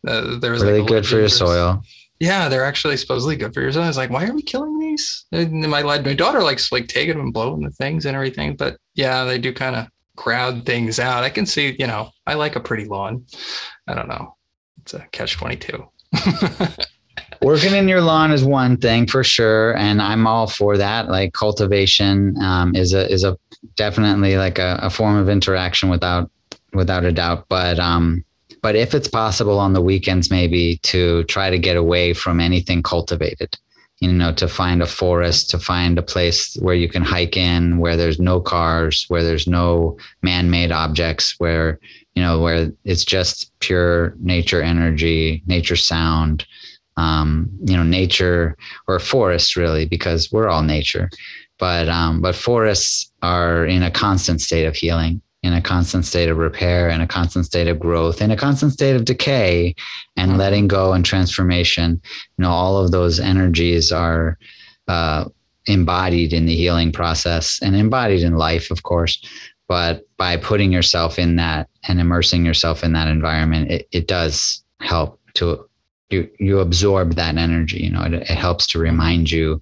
Speaker 3: uh, there was
Speaker 2: Really
Speaker 3: like
Speaker 2: good for your soil.
Speaker 3: Yeah, they're actually supposedly good for your soil. I was like, why are we killing these? And my my daughter likes like taking them blowing the things and everything. But yeah, they do kind of crowd things out. I can see, you know, I like a pretty lawn. I don't know. It's a catch twenty two. <laughs>
Speaker 2: Working in your lawn is one thing for sure, and I'm all for that. Like cultivation um, is a is a definitely like a, a form of interaction without without a doubt. But um, but if it's possible on the weekends, maybe to try to get away from anything cultivated, you know, to find a forest, to find a place where you can hike in, where there's no cars, where there's no man-made objects, where you know where it's just pure nature energy, nature sound um, you know, nature or forests really, because we're all nature. But um, but forests are in a constant state of healing, in a constant state of repair, in a constant state of growth, in a constant state of decay, and letting go and transformation. You know, all of those energies are uh, embodied in the healing process and embodied in life, of course. But by putting yourself in that and immersing yourself in that environment, it, it does help to you you absorb that energy you know it, it helps to remind you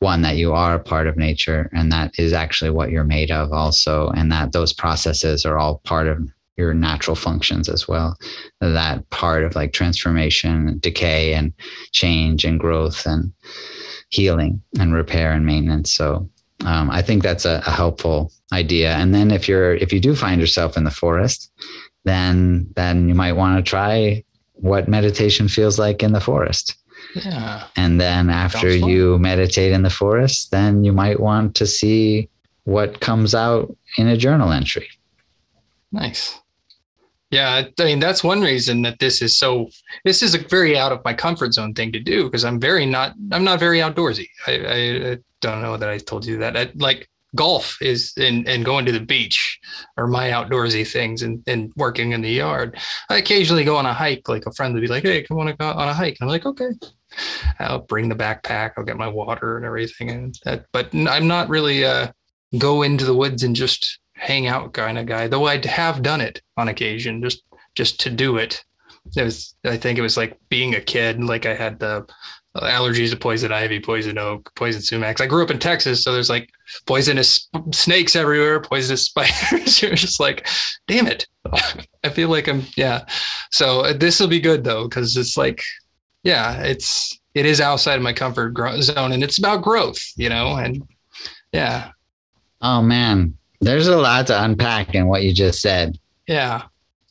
Speaker 2: one that you are a part of nature and that is actually what you're made of also and that those processes are all part of your natural functions as well. That part of like transformation decay and change and growth and healing and repair and maintenance. So um, i think that's a, a helpful idea. And then if you're if you do find yourself in the forest then then you might want to try what meditation feels like in the forest.
Speaker 3: Yeah.
Speaker 2: And then after you meditate in the forest, then you might want to see what comes out in a journal entry.
Speaker 3: Nice. Yeah, I mean that's one reason that this is so. This is a very out of my comfort zone thing to do because I'm very not. I'm not very outdoorsy. I, I, I don't know that I told you that. I, like golf is and, and going to the beach are my outdoorsy things and, and working in the yard. I occasionally go on a hike, like a friend would be like, Hey, come on go on a hike. I'm like, okay. I'll bring the backpack, I'll get my water and everything. And that, but I'm not really uh go into the woods and just hang out kind of guy, though I have done it on occasion, just just to do it. It was I think it was like being a kid, like I had the allergies to poison ivy, poison oak, poison sumacs. I grew up in Texas, so there's like poisonous snakes everywhere, poisonous <laughs> spiders. <laughs> You're just like, damn it. <laughs> I feel like I'm, yeah. So uh, this will be good though, because it's like, yeah, it's, it is outside of my comfort zone and it's about growth, you know, and yeah.
Speaker 2: Oh man, there's a lot to unpack in what you just said.
Speaker 3: Yeah.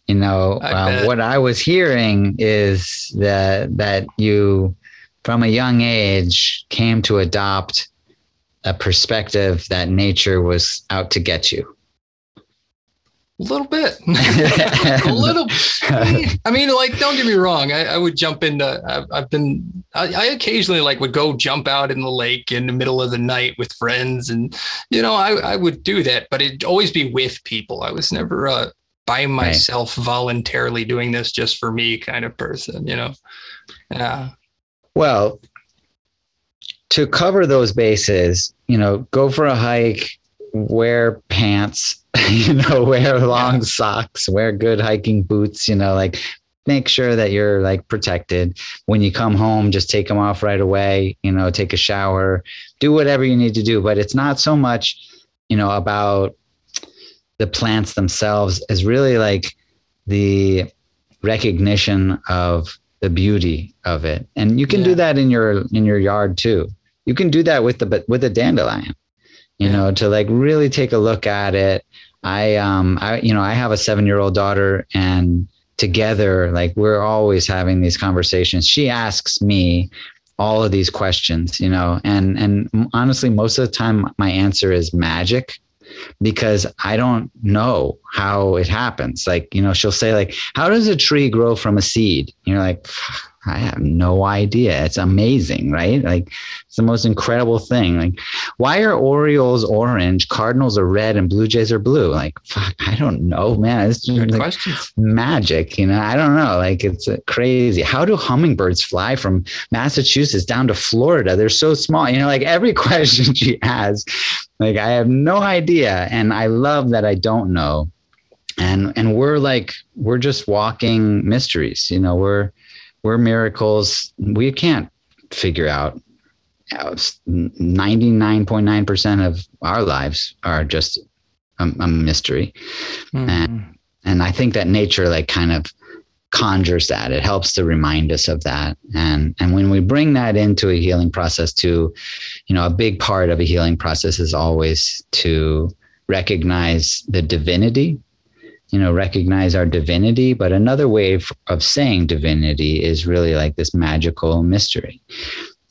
Speaker 2: You know, uh, what I was hearing is that that you from a young age came to adopt a perspective that nature was out to get you? <laughs>
Speaker 3: A little bit, a little. I mean, like, don't get me wrong. I, I would jump into. I've, I've been. I, I, occasionally like would go jump out in the lake in the middle of the night with friends, and you know, I, I would do that, but it'd always be with people. I was never uh, by myself, right. voluntarily doing this just for me kind of person. You know. Yeah.
Speaker 2: Well, to cover those bases, you know, go for a hike, wear pants, <laughs> you know, wear long socks, wear good hiking boots, you know, like make sure that you're like protected. When you come home, just take them off right away, you know, take a shower, do whatever you need to do. But it's not so much, you know, about the plants themselves as really like the recognition of the beauty of it. And you can yeah. do that in your in your yard too. You can do that with the with a dandelion. You yeah. know, to like really take a look at it. I um I you know, I have a 7-year-old daughter and together like we're always having these conversations. She asks me all of these questions, you know, and and honestly most of the time my answer is magic because I don't know how it happens. Like, you know, she'll say, like, how does a tree grow from a seed? You're like, I have no idea. It's amazing, right? Like it's the most incredible thing. Like, why are Orioles orange, Cardinals are red, and Blue Jays are blue? Like, fuck, I don't know, man. It's just like magic, you know. I don't know. Like it's uh, crazy. How do hummingbirds fly from Massachusetts down to Florida? They're so small. You know, like every <laughs> question she has, like I have no idea, and I love that I don't know. And and we're like we're just walking mysteries. You know, we're we're miracles. We can't figure out. 99.9% of our lives are just a, a mystery. Mm-hmm. And, and I think that nature like kind of conjures that. It helps to remind us of that. And, and when we bring that into a healing process too, you know, a big part of a healing process is always to recognize the divinity you know recognize our divinity but another way of saying divinity is really like this magical mystery.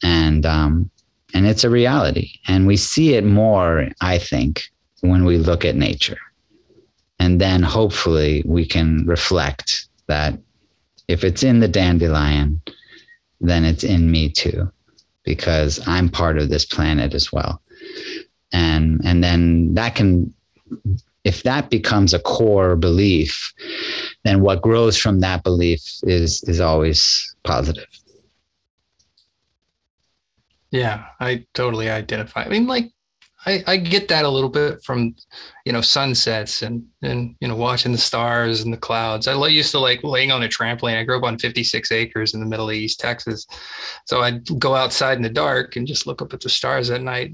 Speaker 2: And um and it's a reality. And we see it more i think when we look at nature. And then hopefully we can reflect that if it's in the dandelion then it's in me too because i'm part of this planet as well. And and then that can if that becomes a core belief, then what grows from that belief is is always positive.
Speaker 3: Yeah, I totally identify. I mean, like I, I get that a little bit from, you know, sunsets and and you know watching the stars and the clouds. I used to like laying on a trampoline. I grew up on 56 acres in the middle of East Texas, so I'd go outside in the dark and just look up at the stars at night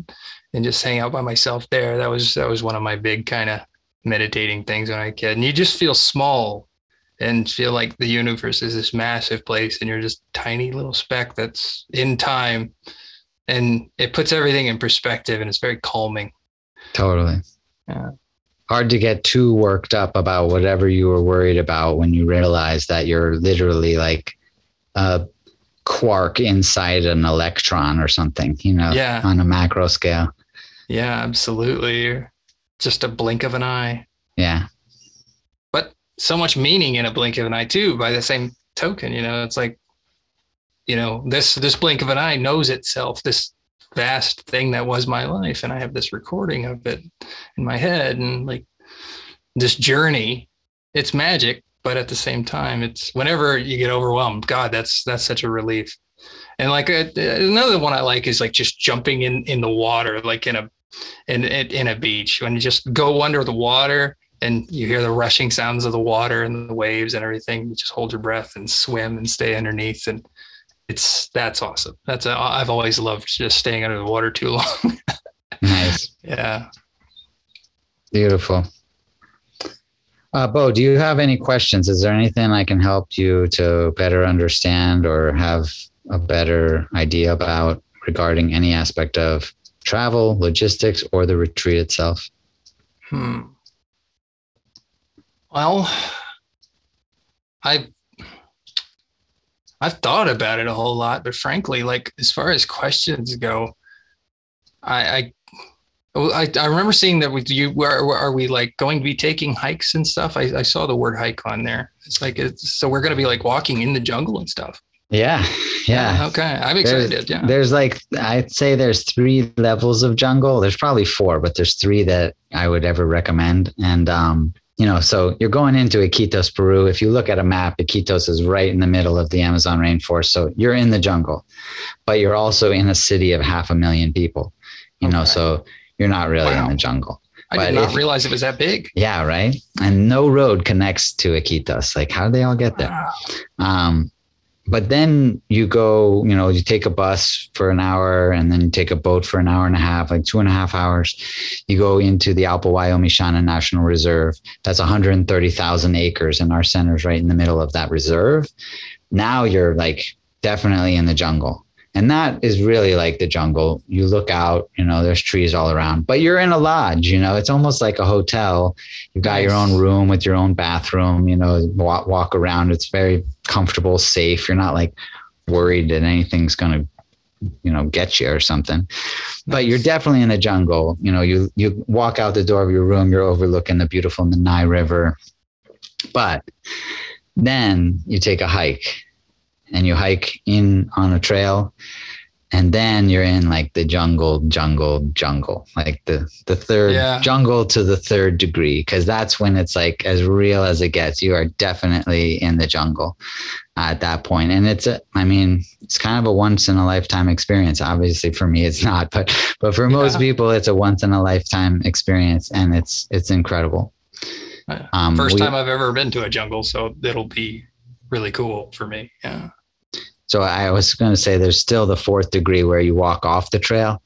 Speaker 3: and just hang out by myself there. That was that was one of my big kind of meditating things when I was a kid. And you just feel small and feel like the universe is this massive place and you're just tiny little speck that's in time and it puts everything in perspective and it's very calming
Speaker 2: Totally.
Speaker 3: Yeah.
Speaker 2: Hard to get too worked up about whatever you were worried about when you realize that you're literally like a quark inside an electron or something, you know,
Speaker 3: Yeah.
Speaker 2: on a macro scale.
Speaker 3: yeah absolutely You're just a blink of an eye
Speaker 2: Yeah.
Speaker 3: but so much meaning in a blink of an eye too by the same token you know it's like you know this this blink of an eye knows itself this vast thing that was my life and i have this recording of it in my head and like this journey it's magic but at the same time it's whenever you get overwhelmed god that's that's such a relief and like uh, another one i like is like just jumping in in the water like in a in in, in a beach when you just go under the water and you hear the rushing sounds of the water and the waves and everything you just hold your breath and swim and stay underneath and it's that's awesome that's i've always loved just staying under the water too <laughs> long
Speaker 2: Nice.
Speaker 3: yeah
Speaker 2: Beautiful. Uh, Bo, do you have any questions? Is there anything I can help you to better understand or have a better idea about regarding any aspect of travel, logistics, or the retreat itself?
Speaker 3: Hmm. Well, I've I've thought about it a whole lot, but frankly, like as far as questions go, I I I, I remember seeing that with you. Where, where are we like going to be taking hikes and stuff? I, I saw the word hike on there. It's like it's so we're going to be like walking in the jungle and stuff.
Speaker 2: Yeah, yeah.
Speaker 3: Okay, I'm
Speaker 2: There's-
Speaker 3: excited. Yeah.
Speaker 2: There's like I'd say there's three levels of jungle. There's probably four, but there's three that I would ever recommend. And um, you know, so you're going into Iquitos, Peru. If you look at a map, Iquitos is right in the middle of the Amazon rainforest. So you're in the jungle, but you're also in a city of half a million people. You know, so you're not really
Speaker 3: Wow.
Speaker 2: in the jungle.
Speaker 3: I
Speaker 2: but
Speaker 3: did not
Speaker 2: if-
Speaker 3: realize it was that big.
Speaker 2: Yeah, right. And no road connects to Iquitos. Like, how do they all get there?
Speaker 3: Wow.
Speaker 2: Um, but then you go, you know, you take a bus for an hour and then you take a boat for an hour and a half, like two and a half hours. You go into the Allpahuayo Mishana National Reserve. That's 130,000 acres, and our center's right in the middle of that reserve. Now you're like definitely in the jungle. And that is really like the jungle. You look out, you know, there's trees all around, but you're in a lodge, you know, it's almost like a hotel. You've got your own room with your own bathroom, you know, walk, walk around. It's very comfortable, safe. You're not like worried that anything's going to, you know, get you or something. But you're definitely in the jungle. You know, you you walk out the door of your room, you're overlooking the beautiful Nanay River. But then you take a hike and you hike in on a trail and then you're in like the jungle jungle jungle like the the third
Speaker 3: Yeah.
Speaker 2: jungle to the third degree because that's when it's like as real as it gets you are definitely in the jungle at that point and it's a i mean it's kind of a once in a lifetime experience obviously for me it's not but but for most
Speaker 3: Yeah.
Speaker 2: people it's a once in a lifetime experience and it's it's incredible um,
Speaker 3: First
Speaker 2: we-
Speaker 3: time I've ever been to a jungle, so it'll be really cool for me. Yeah.
Speaker 2: So I was going to say there's still the fourth degree where you walk off the trail.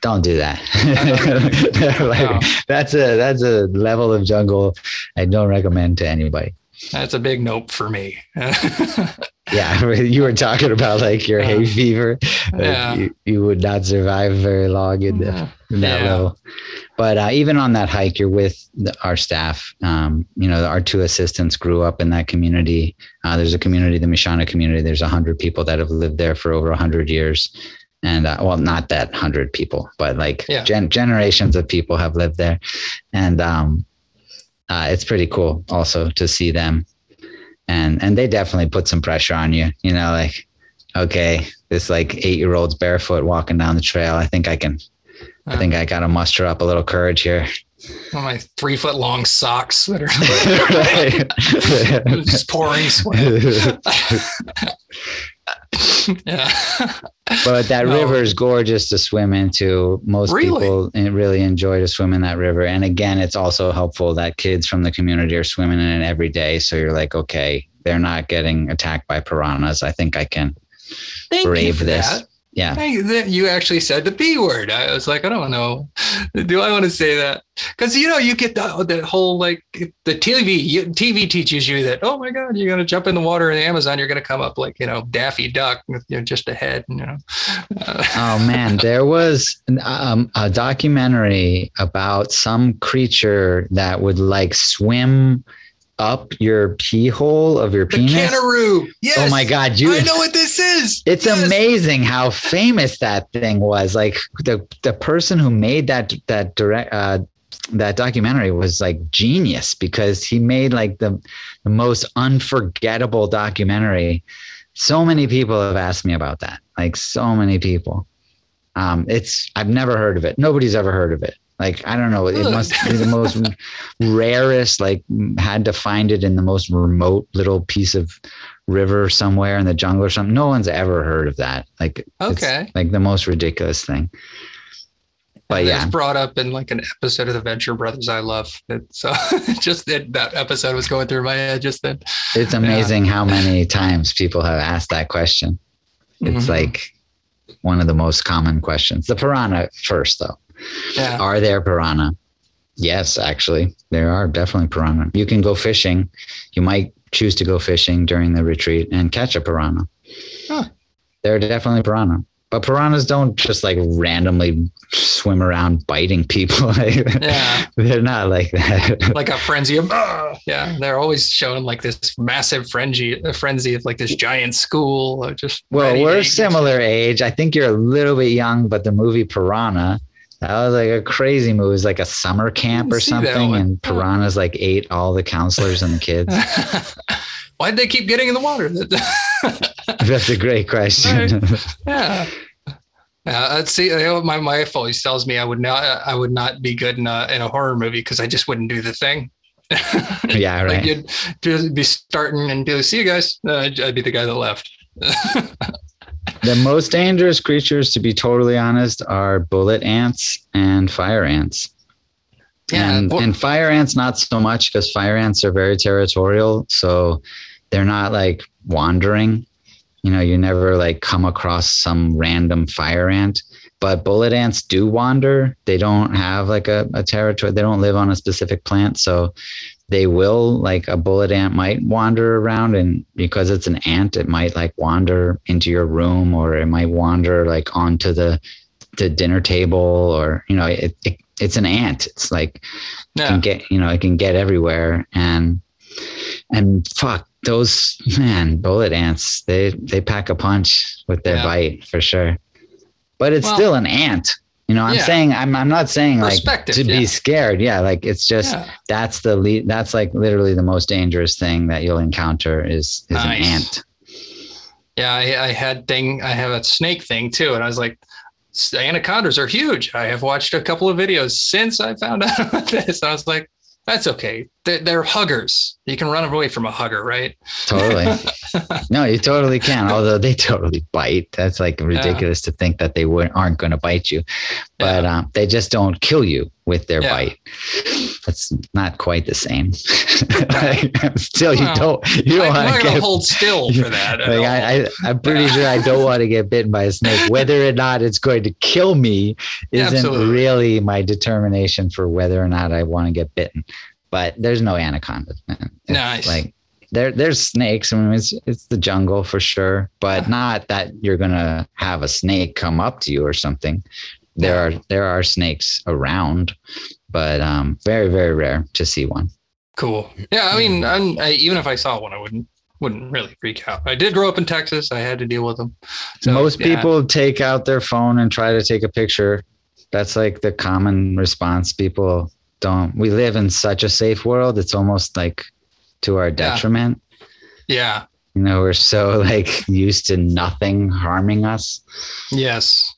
Speaker 2: Don't do that. <laughs> <laughs> Like,
Speaker 3: No.
Speaker 2: That's a that's a level of jungle I don't recommend to anybody.
Speaker 3: That's a big nope for me. <laughs>
Speaker 2: Yeah, <laughs> you were talking about like your hay
Speaker 3: Yeah.
Speaker 2: fever. Like,
Speaker 3: Yeah.
Speaker 2: you, you would not survive very long in, the, in that
Speaker 3: Yeah.
Speaker 2: level. But uh, even on that hike, you're with the, our staff. Um, you know, our two assistants grew up in that community. Uh, there's a community, the Mishana community. There's a hundred people that have lived there for over a hundred years. And uh, well, not that hundred people, but like
Speaker 3: Yeah.
Speaker 2: gen- generations of people have lived there. And um, uh, it's pretty cool also to see them. And and they definitely put some pressure on you. You know, like okay, this like eight year old's barefoot walking down the trail. I think I can. I think I got to muster up a little courage here.
Speaker 3: My three foot long socks that are <laughs> <laughs> just pouring sweat. <laughs> <laughs> yeah. <laughs>
Speaker 2: But that
Speaker 3: No.
Speaker 2: river is gorgeous to swim into. Most
Speaker 3: Really?
Speaker 2: people eh, really enjoy to swim in that river. And again, it's also helpful that kids from the community are swimming in it every day. So you're like, okay, they're not getting attacked by piranhas. I think I can
Speaker 3: Thank you
Speaker 2: brave
Speaker 3: for
Speaker 2: this.
Speaker 3: that.
Speaker 2: Yeah.
Speaker 3: Th- you actually said the B word. I was like, I don't know. <laughs> Do I want to say that? Because you know, you get the that whole like the TV. TV teaches you that. Oh my God, you're gonna jump in the water in the Amazon. You're gonna come up like you know Daffy Duck with you know, just a head. You know. <laughs>
Speaker 2: Oh man, there was um, a documentary about some creature that would like swim up your pee hole of your
Speaker 3: the
Speaker 2: penis.
Speaker 3: candiru. Yes.
Speaker 2: Oh my god, you
Speaker 3: I know what this is. <laughs>
Speaker 2: It's
Speaker 3: Yes.
Speaker 2: amazing how famous that thing was. Like the the person who made that that direct uh, that documentary was like genius because he made like the the most unforgettable documentary. So many people have asked me about that. Like so many people. Um, it's I've never heard of it. Nobody's ever heard of it. Like I don't know. It must be the most rarest. Like had to find it in the most remote little piece of river somewhere in the jungle or something. No one's ever heard of that. Like
Speaker 3: Okay.
Speaker 2: like the most ridiculous thing. But
Speaker 3: It
Speaker 2: yeah,
Speaker 3: was brought up in like an episode of the Venture Brothers. I love it. So <laughs> just that, that episode was going through my head just then.
Speaker 2: it's amazing how many times people have asked that question. It's
Speaker 3: Mhm.
Speaker 2: like one of the most common questions. The piranha first, though.
Speaker 3: Yeah.
Speaker 2: Are there piranha? Yes, actually, there are definitely piranha. You can go fishing. You might choose to go fishing during the retreat and catch a piranha.
Speaker 3: Huh.
Speaker 2: There are definitely piranha. But piranhas don't just like randomly swim around biting people. <laughs>
Speaker 3: Yeah.
Speaker 2: They're not like that.
Speaker 3: like a frenzy of "Ah!" yeah they're always showing like this massive frenzy a frenzy of like this giant school or just
Speaker 2: well, we're
Speaker 3: eat.
Speaker 2: similar age. I think you're a little bit young, but the movie Piranha, that was like a crazy movie. It was like a summer camp or something, and piranhas like ate all the counselors and the kids. <laughs>
Speaker 3: why'd they keep getting in the water <laughs>
Speaker 2: That's a great question. <laughs>
Speaker 3: yeah uh, let's see. You know, my wife always tells me I would not. I would not be good in a in a horror movie because I just wouldn't do the thing.
Speaker 2: yeah,
Speaker 3: Like
Speaker 2: right.
Speaker 3: you'd just be starting and be like, "See you guys." Uh, I'd be the guy that left.
Speaker 2: The most dangerous creatures, to be totally honest, are bullet ants and fire ants.
Speaker 3: Yeah,
Speaker 2: and,
Speaker 3: well-
Speaker 2: and fire ants not so much because fire ants are very territorial so they're not like wandering. You know you never like come across some random fire ant. But bullet ants do wander. They don't have like a, a territory they don't live on a specific plant so they will like a bullet ant might wander around and because it's an ant it might like wander into your room or it might wander like onto the the dinner table or you know it, it it's an ant it's like
Speaker 3: Yeah.
Speaker 2: can get you know it can get everywhere and and fuck those man bullet ants they they pack a punch with their
Speaker 3: Yeah.
Speaker 2: bite for sure but it's
Speaker 3: Well-
Speaker 2: still an ant you know i'm
Speaker 3: Yeah.
Speaker 2: saying i'm i'm not saying like to
Speaker 3: yeah.
Speaker 2: be scared yeah like it's just
Speaker 3: Yeah.
Speaker 2: that's the lead that's like literally the most dangerous thing that you'll encounter is is
Speaker 3: Nice.
Speaker 2: an ant
Speaker 3: Yeah, I, I had thing. I have a snake thing too, and I was like, "S- anacondas are huge. I have watched a couple of videos since I found <laughs> out about this. I was like, that's okay. They're, they're huggers. You can run away from a hugger, right?
Speaker 2: totally <laughs> no you totally can although they totally bite that's like ridiculous to think that they wouldn't aren't going to bite you but
Speaker 3: Yeah.
Speaker 2: um, they just don't kill you with their
Speaker 3: Yeah.
Speaker 2: bite that's not quite the same <laughs> still you
Speaker 3: Well,
Speaker 2: don't you don't want to
Speaker 3: hold still <laughs> for that.
Speaker 2: like. I, I, I'm pretty
Speaker 3: Yeah.
Speaker 2: sure I don't want to get bitten by a snake. <laughs> Whether or not it's going to kill me isn't
Speaker 3: absolutely.
Speaker 2: really my determination for whether or not I want to get bitten. But there's no anaconda. It's
Speaker 3: Nice.
Speaker 2: Like there, there's snakes. I mean, it's it's the jungle for sure, but not that you're gonna have a snake come up to you or something. There are there are snakes around, but um, very very rare to see one.
Speaker 3: cool. Yeah, I mean, I, even if I saw one, I wouldn't wouldn't really freak out. I did grow up in Texas. I had to deal with them. So,
Speaker 2: Most
Speaker 3: yeah.
Speaker 2: people take out their phone and try to take a picture. That's like the common response. People don't. We live in such a safe world. It's almost like to our detriment.
Speaker 3: Yeah.
Speaker 2: You know, we're so like used to nothing harming us.
Speaker 3: Yes.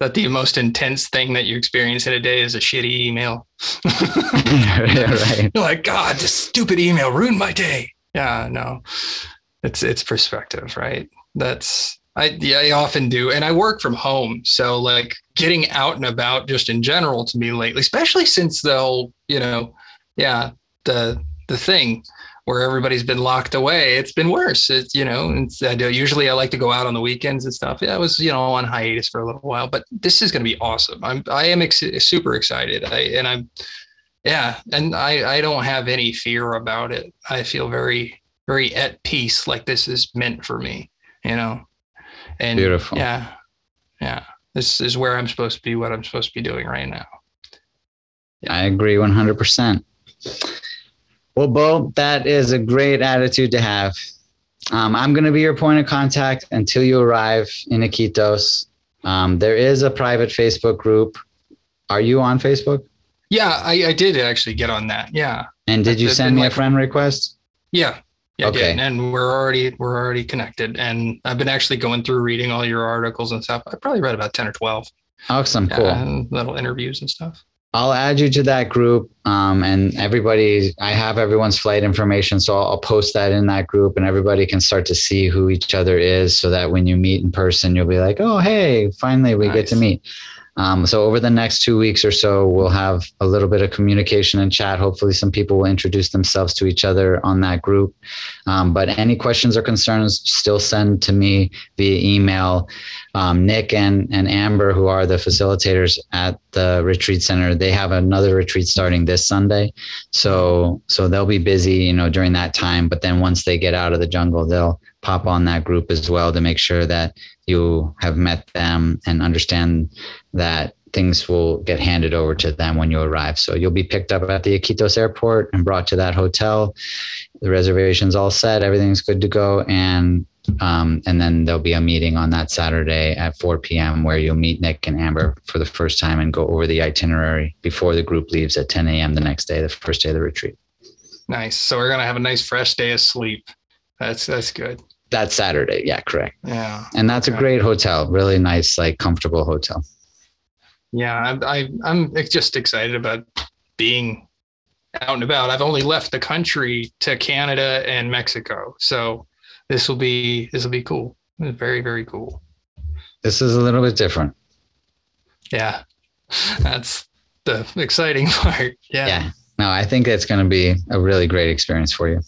Speaker 3: That the most intense thing that you experience in a day is a shitty email. <laughs>
Speaker 2: yeah, right.
Speaker 3: You're like, God, this stupid email ruined my day. Yeah, no. It's it's perspective, right? That's I yeah, I often do, and I work from home, so like getting out and about just in general to me lately, especially since the whole you know, yeah, the the thing where everybody's been locked away, it's been worse. It's you know, it's, I do, usually I like to go out on the weekends and stuff. Yeah, I was you know on hiatus for a little while, but this is going to be awesome. I'm I am ex- super excited. I and I'm yeah, and I I don't have any fear about it. I feel very very at peace, like this is meant for me. You know. And
Speaker 2: Beautiful.
Speaker 3: Yeah. Yeah. This is where I'm supposed to be, what I'm supposed to be doing right now.
Speaker 2: I agree 100%. Well, Bo, that is a great attitude to have. Um, I'm going to be your point of contact until you arrive in Iquitos. Um, there is a private Facebook group. Are you on Facebook?
Speaker 3: Yeah, I, I did actually get on that. Yeah.
Speaker 2: And did you send me a friend request?
Speaker 3: Yeah. Yeah,
Speaker 2: Okay.
Speaker 3: did. And we're already we're already connected. And I've been actually going through reading all your articles and stuff. I probably read about 10 or 12.
Speaker 2: Awesome. Cool.
Speaker 3: and little interviews and stuff.
Speaker 2: I'll add you to that group. Um, and everybody, I have everyone's flight information. So I'll, I'll post that in that group and everybody can start to see who each other is so that when you meet in person, you'll be like, oh, hey, finally we get to meet. Um, so over the next two weeks or so, we'll have a little bit of communication and chat. Hopefully, some people will introduce themselves to each other on that group. Um, but any questions or concerns, still send to me via email. Um, Nick and, and Amber, who are the facilitators at the retreat center, they have another retreat starting this Sunday. So so they'll be busy, you know, during that time. But then once they get out of the jungle, they'll pop on that group as well to make sure that you have met them and understand that things will get handed over to them when you arrive. So you'll be picked up at the Iquitos airport and brought to that hotel. The reservation's all set, everything's good to go, and um, and then there'll be a meeting on that Saturday at 4 p.m. where you'll meet Nick and Amber for the first time and go over the itinerary before the group leaves at 10 a.m. the next day, the first day of the retreat.
Speaker 3: Nice. So we're gonna have a nice fresh day of sleep. That's that's good.
Speaker 2: That's Saturday. Yeah, correct.
Speaker 3: Yeah.
Speaker 2: And that's a great hotel, really nice, like comfortable hotel.
Speaker 3: Yeah, I'm I, I'm just excited about being out and about. I've only left the country to Canada and Mexico, so this will be this will be cool. Very very cool.
Speaker 2: This is a little bit different.
Speaker 3: Yeah, that's the exciting <laughs> part. Yeah,
Speaker 2: Yeah. No, I think it's going to be a really great experience for you.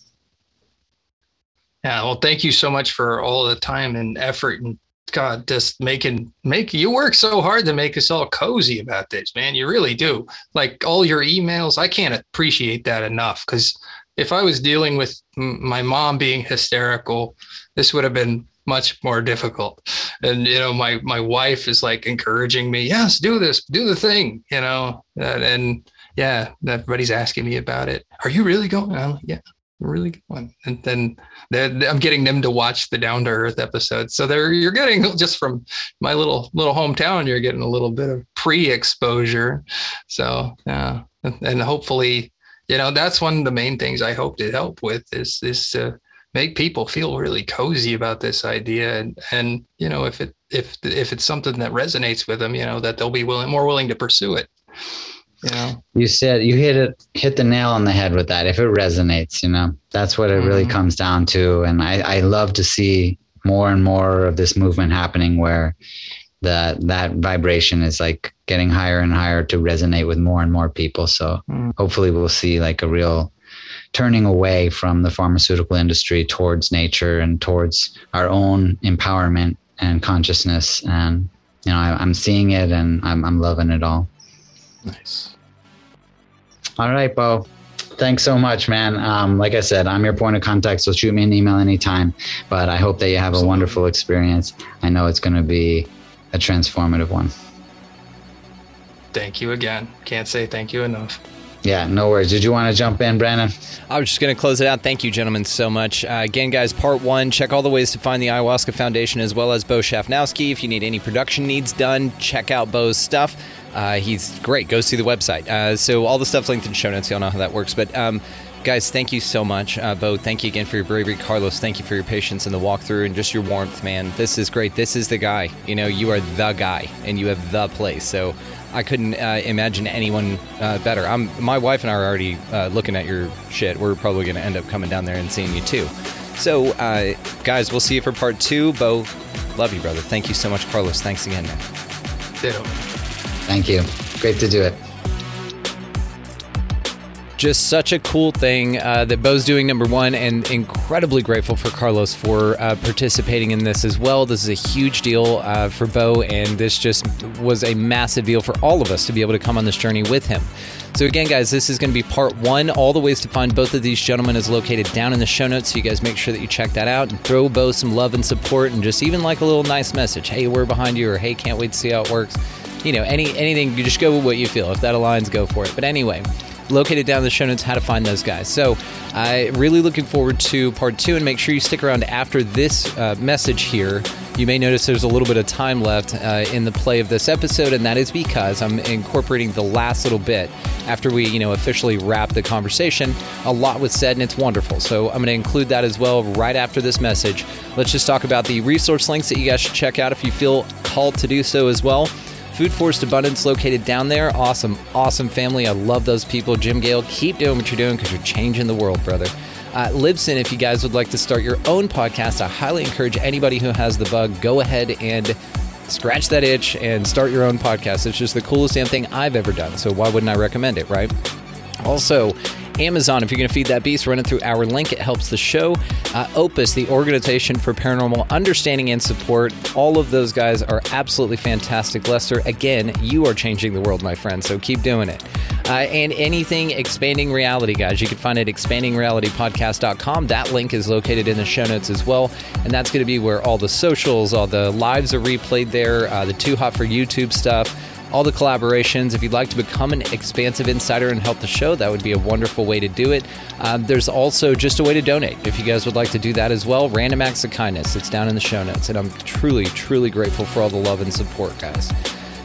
Speaker 3: Yeah, Well, thank you so much for all the time and effort and God, just making make you work so hard to make us all cozy about this, man. You really do. Like all your emails, I can't appreciate that enough. Because if I was dealing with m- my mom being hysterical, this would have been much more difficult. And you know, my my wife is like encouraging me, yes, do this, do the thing, you know. And, and yeah, everybody's asking me about it. Are you really going? I'm like, yeah, I'm one. And then I'm getting them to watch the Down to Earth episode. So they're you're getting <laughs> just from my little little hometown, you're getting a little bit of pre-exposure. So yeah, and, and hopefully, you know, that's one of the main things I hope to help with is is to make people feel really cozy about this idea, and and you know, if it if if it's something that resonates with them, you know, that they'll be willing more willing to pursue it. You
Speaker 2: said you hit it, hit the nail on the head with that. If it resonates, you know, that's what it really
Speaker 3: Mhm.
Speaker 2: comes down to. And I, I love to see more and more of this movement happening where that that vibration is like getting higher and higher to resonate with more and more people. So
Speaker 3: Mm.
Speaker 2: hopefully we'll see like a real turning away from the pharmaceutical industry towards nature and towards our own empowerment and consciousness. And you know, I, I'm seeing it and I'm I'm loving it all.
Speaker 3: nice.
Speaker 2: All right, Bo. Thanks so much, man. Um, like I said, I'm your point of contact, so shoot me an email anytime. But I hope that you have a wonderful experience. I know it's going to be a transformative one.
Speaker 3: Thank you again. Can't say thank you enough.
Speaker 2: Yeah, no worries. Did you want to jump in, Brandon?
Speaker 1: I was just going to close it out. Thank you, gentlemen, so much. Uh, again, guys, part one. Check all the ways to find the Ayahuasca Foundation as well as Bo Shaftnoski. If you need any production needs done, check out Bo's stuff. Uh, he's great. Go see the website. Uh, so all the stuff's linked in show notes. Y'all know how that works. But um, guys, thank you so much. Uh, Bo, thank you again for your bravery. Carlos, thank you for your patience in the walkthrough and just your warmth, man. This is great. This is the guy. You know, you are the guy and you have the place. So I couldn't uh, imagine anyone uh, better. I'm my wife and I are already uh, looking at your shit. We're probably going to end up coming down there and seeing you too. So, uh, guys, we'll see you for part two. Bo, Love you, brother. Thank you so much, Carlos. Thanks again, man.
Speaker 2: Thank you. Great to do it.
Speaker 1: Just such a cool thing uh, that Bo's doing, number one, and incredibly grateful for Carlos for uh, participating in this as well. This is a huge deal uh, for Bo, and this just was a massive deal for all of us to be able to come on this journey with him. So, again, guys, this is going to be part one. All the ways to find both of these gentlemen is located down in the show notes. So, you guys make sure that you check that out and throw Bo some love and support and just even like a little nice message. Hey, we're behind you, or hey, can't wait to see how it works. You know, any anything, you just go with what you feel. If that aligns, go for it. But anyway, located down in the show notes how to find those guys. So, I really looking forward to part two, and make sure you stick around after this uh, message here. You may notice there's a little bit of time left uh, in the play of this episode, and that is because I'm incorporating the last little bit after we, you know, officially wrap the conversation. A lot was said, and it's wonderful. So I'm going to include that as well right after this message. Let's just talk about the resource links that you guys should check out if you feel called to do so as well. Food Forest Abundance located down there. Awesome, awesome family. I love those people. Jim Gale, keep doing what you're doing because you're changing the world, brother. Uh, Libsyn, if you guys would like to start your own podcast, I highly encourage anybody who has the bug, go ahead and scratch that itch and start your own podcast. It's just the coolest damn thing I've ever done. So why wouldn't I recommend it, right? Also, Amazon, if you're going to feed that beast, run it through our link. It helps the show. Uh, Opus, the organization for paranormal understanding and support. All of those guys are absolutely fantastic. Lester, again, you are changing the world, my friend. So keep doing it. Uh, and anything expanding reality, guys, you can find it at expandingrealitypodcast.com. That link is located in the show notes as well. And that's going to be where all the socials, all the lives are replayed there, uh, the Too Hot for YouTube stuff all the collaborations. If you'd like to become an expansive insider and help the show, that would be a wonderful way to do it. Um, there's also just a way to donate if you guys would like to do that as well. Random acts of kindness. It's down in the show notes. And I'm truly, truly grateful for all the love and support, guys.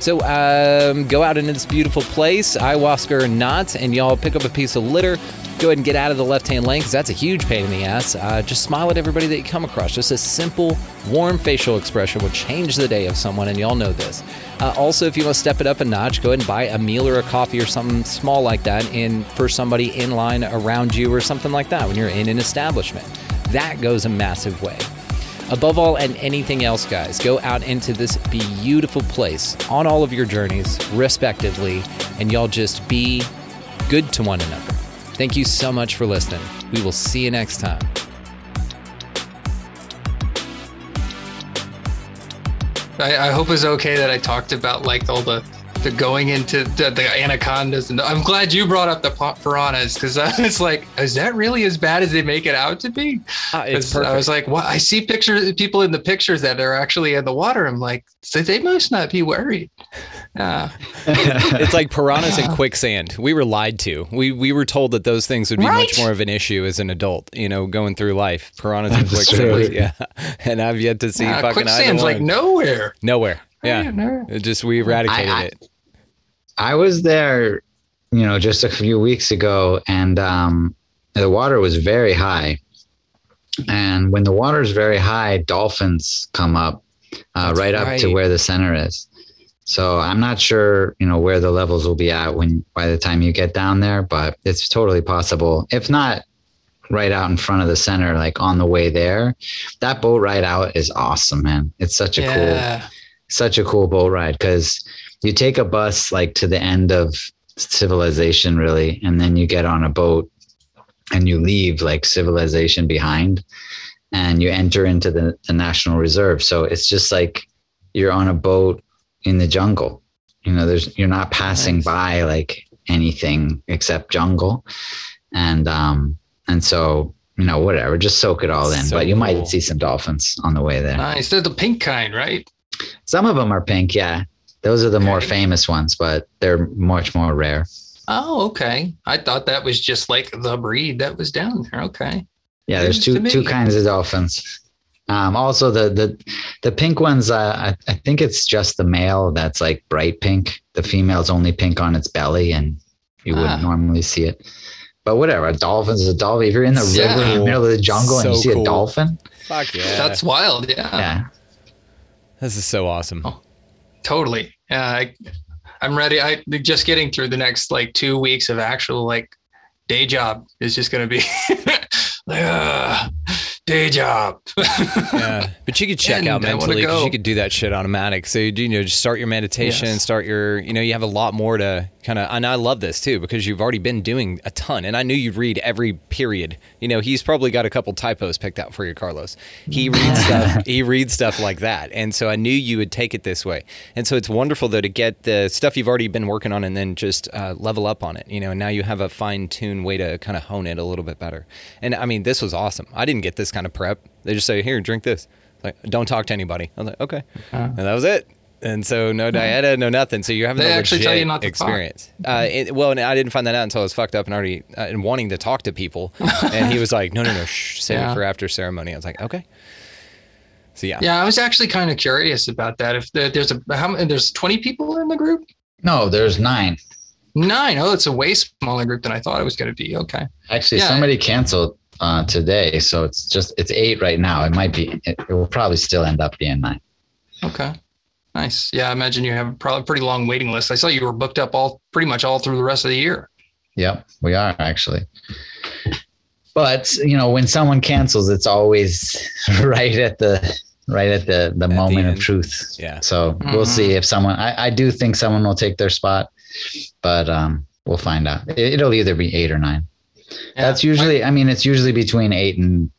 Speaker 1: So um, go out into this beautiful place, ayahuasca or not, and y'all pick up a piece of litter. Go ahead and get out of the left hand lane because that's a huge pain in the ass. Uh, just smile at everybody that you come across. Just a simple, warm facial expression will change the day of someone, and y'all know this. Uh, also, if you want to step it up a notch, go ahead and buy a meal or a coffee or something small like that in for somebody in line around you or something like that when you're in an establishment. That goes a massive way. Above all and anything else, guys, go out into this beautiful place on all of your journeys, respectively, and y'all just be good to one another. Thank you so much for listening. We will see you next time.
Speaker 3: I, I hope it's okay that I talked about like all the the going into the, the anacondas and I'm glad you brought up the piranhas because I was like, is that really as bad as they make it out to be?
Speaker 1: Uh, it's
Speaker 3: 'Cause I was like, what? I see pictures, people in the pictures that are actually in the water. I'm like, so they must not be worried. Uh, <laughs>
Speaker 1: It's like piranhas and quicksand. We were lied to. We we were told that those things would be much more of an issue as an adult, you know, going through life. Piranhas and quicksand. Yeah. <laughs> And I've yet to see
Speaker 3: uh,
Speaker 1: fucking
Speaker 3: quicksand's like
Speaker 1: one.
Speaker 3: nowhere.
Speaker 1: nowhere. Yeah. just we eradicated
Speaker 2: I-
Speaker 1: it.
Speaker 2: I was there, you know, just a few weeks ago, and um, the water was very high. And when the water is very high, dolphins come up uh,
Speaker 1: That's
Speaker 2: right up to where the center is. So I'm not sure, you know, where the levels will be at when by the time you get down there, but it's totally possible. If not right out in front of the center, like on the way there, that boat ride out is awesome, man. It's such a cool such a cool boat ride because you take a bus like to the end of civilization really and then you get on a boat and you leave like civilization behind and you enter into the, the national reserve so it's just like you're on a boat in the jungle you know there's you're not passing
Speaker 3: Nice.
Speaker 2: by like anything except jungle and um and so you know whatever just soak it all in
Speaker 1: So
Speaker 2: but you
Speaker 1: cool.
Speaker 2: might see some dolphins on the way there
Speaker 3: Nice. They're the pink kind, right?
Speaker 2: some of them are pink, yeah. Those are the more famous ones, but they're much more rare.
Speaker 3: Oh, okay. I thought that was just like the breed that was down there. Okay.
Speaker 2: Yeah, there's two two kinds of dolphins. Um, also, the the the pink ones, uh, I, I think it's just the male that's like bright pink. The female's only pink on its belly, and you wouldn't
Speaker 3: Ah.
Speaker 2: normally see it. But whatever, a dolphin's a dolphin. If you're in the
Speaker 3: So
Speaker 2: river in the middle of the jungle and you see
Speaker 1: cool.
Speaker 2: a dolphin,
Speaker 1: Fuck yeah.
Speaker 3: That's wild. Yeah.
Speaker 2: yeah,
Speaker 1: this is so awesome.
Speaker 3: Oh. Totally. I, I'm ready. I just getting through the next like two weeks of actual like day job is just going to be <laughs> like, uh, day job. <laughs>
Speaker 1: yeah, but you could check out mentally because you could do that shit automatic. So you do, you know, just start your meditation,
Speaker 3: Yes.
Speaker 1: start your, you know, you have a lot more to kind of. And I love this too because you've already been doing a ton. And I knew you'd read every period. You know, he's probably got a couple typos picked out for you, Carlos. He <laughs> reads stuff. He reads stuff like that, and so I knew you would take it this way. And so it's wonderful though to get the stuff you've already been working on and then just uh, level up on it. You know, and now you have a fine tuned way to kind of hone it a little bit better. And I mean, this was awesome. I didn't get this kind of prep. They just say, "Here, drink this." Like, don't talk to anybody. I was like, okay, and that was it. And so no dieta, no nothing. So you're having
Speaker 3: They
Speaker 1: the
Speaker 3: actually
Speaker 1: legit
Speaker 3: tell you not to
Speaker 1: experience. Uh, it, well, and I didn't find that out until I was fucked up and already uh, and wanting to talk to people. <laughs> and he was like, no, no, no, shh, save
Speaker 3: Yeah.
Speaker 1: it for after ceremony. I was like, okay. So yeah,
Speaker 3: yeah, I was actually kind of curious about that. If the, there's a how many- there's 20 people in the group,
Speaker 2: No, there's nine.
Speaker 3: nine. Oh, it's a way smaller group than I thought it was going to be. Okay.
Speaker 2: Actually,
Speaker 3: Yeah.
Speaker 2: somebody canceled uh, today, so it's just it's eight right now. It might be. It, it will probably still end up being nine.
Speaker 3: Okay. Nice. Yeah, I imagine you have a probably pretty long waiting list. I saw you were booked up all pretty much all through the rest of the year.
Speaker 2: Yep, we are actually. But you know, when someone cancels, it's always <laughs> right at the right at the the moment
Speaker 1: end.
Speaker 2: of truth.
Speaker 1: Yeah.
Speaker 2: So we'll
Speaker 3: Mhm.
Speaker 2: see if someone. I, I do think someone will take their spot, but um, we'll find out. It, it'll either be eight or nine.
Speaker 3: Yeah.
Speaker 2: That's usually. I mean, it's usually between eight and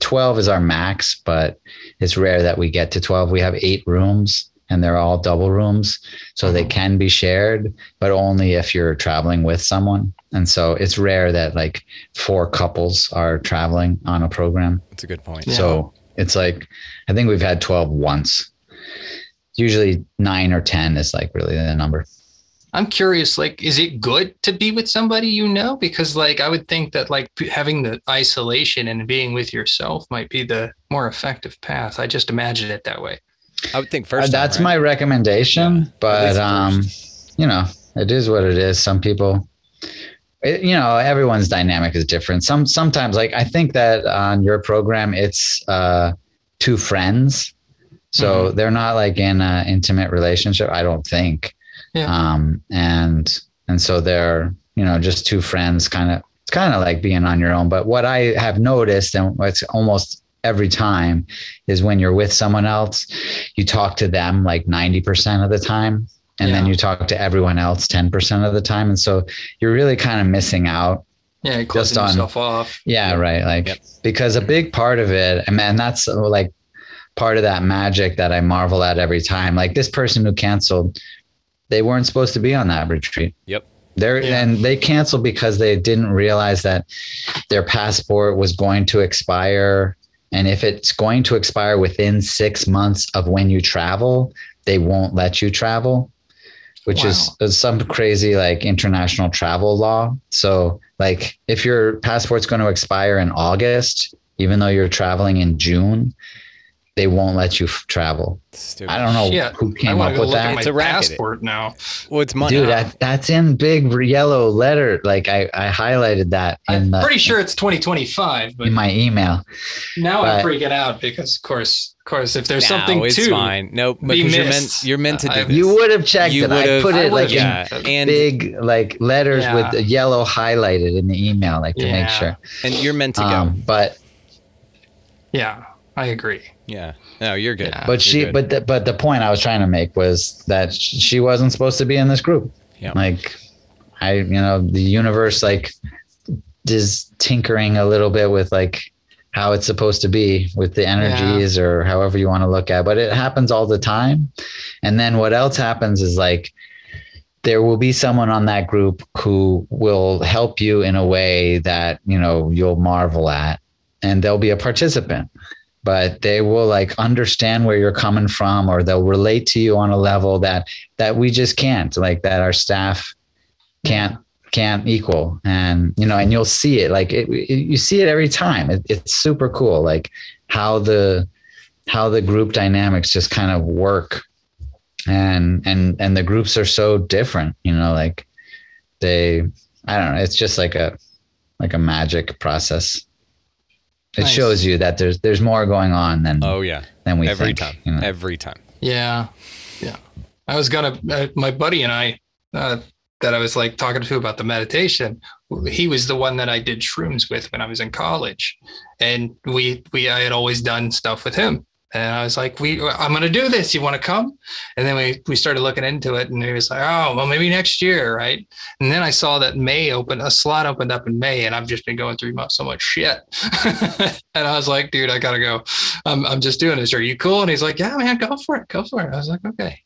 Speaker 2: twelve is our max, but it's rare that we get to twelve. We have eight rooms. And they're all double rooms, so they can be shared, but only if you're traveling with someone. And so it's rare that like four couples are traveling on a program.
Speaker 1: that's a good point.
Speaker 3: Yeah.
Speaker 2: So it's like, I think we've had 12 once. Usually nine or 10 is like really the number.
Speaker 3: I'm curious, like, is it good to be with somebody you know? Because, like, I would think that, like, having the isolation and being with yourself might be the more effective path. I just imagine it that way.
Speaker 1: I would think
Speaker 2: Uh,
Speaker 1: first. time,
Speaker 2: that's
Speaker 1: right?
Speaker 2: my recommendation,
Speaker 1: Yeah,
Speaker 2: but um, you know, it is what it is. Some people, it, you know, everyone's dynamic is different. Some sometimes, like I think that on your program, it's uh, two friends, so
Speaker 1: Mm-hmm.
Speaker 2: they're not like in an intimate relationship. I don't think.
Speaker 3: Yeah.
Speaker 2: Um, and and so they're you know just two friends, kind of. It's kind of like being on your own. But what I have noticed, and it's almost every time, is when you're with someone else, you talk to them like 90% of the time and then you talk to everyone else 10% of the time and so you're really kind of missing out
Speaker 3: Yeah, you're
Speaker 2: Just on-
Speaker 3: yourself off.
Speaker 2: yeah right like
Speaker 1: Yep.
Speaker 2: because a big part of it and man that's like part of that magic that i marvel at every time like this person who canceled they weren't supposed to be on that retreat
Speaker 1: Yep.
Speaker 2: they're
Speaker 3: Yeah.
Speaker 2: and they canceled because they didn't realize that their passport was going to expire and if it's going to expire within six months of when you travel they won't let you travel which is, is some crazy like international travel law so like if your passport's going to expire in august even though you're traveling in june they won't let you f- travel
Speaker 1: Stupid.
Speaker 2: i don't know
Speaker 3: Shit.
Speaker 2: who
Speaker 3: I
Speaker 2: came
Speaker 3: want
Speaker 2: up
Speaker 3: to go
Speaker 2: with
Speaker 3: look
Speaker 2: that
Speaker 3: at
Speaker 1: It's
Speaker 3: my
Speaker 1: a racket.
Speaker 3: passport now.
Speaker 1: Well, it's money.
Speaker 2: dude that, that's in big yellow letter like i, I highlighted that in
Speaker 3: I'm
Speaker 2: the
Speaker 3: pretty sure it's 2025, but
Speaker 2: in my email
Speaker 3: now
Speaker 2: but-
Speaker 3: I'm freaking out because, of course, of course, if there's
Speaker 1: no,
Speaker 3: something
Speaker 1: it's
Speaker 3: to
Speaker 1: fine. Nope,
Speaker 3: be
Speaker 1: because you're meant you're meant to do
Speaker 3: I-
Speaker 1: this.
Speaker 2: you would have checked
Speaker 1: You
Speaker 2: it i
Speaker 1: would've-
Speaker 2: put
Speaker 3: I
Speaker 2: it like
Speaker 3: would've
Speaker 2: in
Speaker 1: and
Speaker 2: big like letters
Speaker 3: Yeah.
Speaker 2: with the yellow highlighted in the email like to
Speaker 3: Yeah.
Speaker 2: make sure
Speaker 1: and you're meant to go.
Speaker 2: um, but
Speaker 3: Yeah, I agree.
Speaker 1: Yeah, no, you're good.
Speaker 3: Yeah.
Speaker 2: but
Speaker 1: You're
Speaker 2: she
Speaker 1: good.
Speaker 2: but the, but the point i was trying to make was that she wasn't supposed to be in this group
Speaker 1: Yeah.
Speaker 2: like i you know the universe like is tinkering a little bit with like how it's supposed to be with the energies or however you want to look at it. but it happens all the time and then what else happens is like there will be someone on that group who will help you in a way that you know you'll marvel at and they'll be a participant but they will like understand where you're coming from or they'll relate to you on a level that that we just can't like that our staff can't can't equal. And you know and you'll see it like it, it- you see it every time. It, it's super cool like how the how the group dynamics just kind of work. And and and the groups are so different you know like they i don't know it's just like a like a magic process it
Speaker 3: Nice.
Speaker 2: shows you that there's there's more going on than
Speaker 1: oh yeah,
Speaker 2: than we
Speaker 1: every
Speaker 2: think,
Speaker 1: time,
Speaker 2: you know?
Speaker 1: every time.
Speaker 3: Yeah, yeah. I was gonna. Uh, my buddy and I uh, that I was like talking to about the meditation, he was the one that I did shrooms with when I was in college, and we we I had always done stuff with him, and I was like, "We, I'm going to do this. You want to come?" And then we we started looking into it, and he was like, "Oh, well, maybe next year, right?" And then I saw that May opened a slot opened up in May, and I've just been going through so much shit, <laughs> and I was like, "Dude, I gotta go. I'm I'm just doing this. Are you cool?" And he's like, "Yeah, man, go for it, go for it." I was like, "Okay."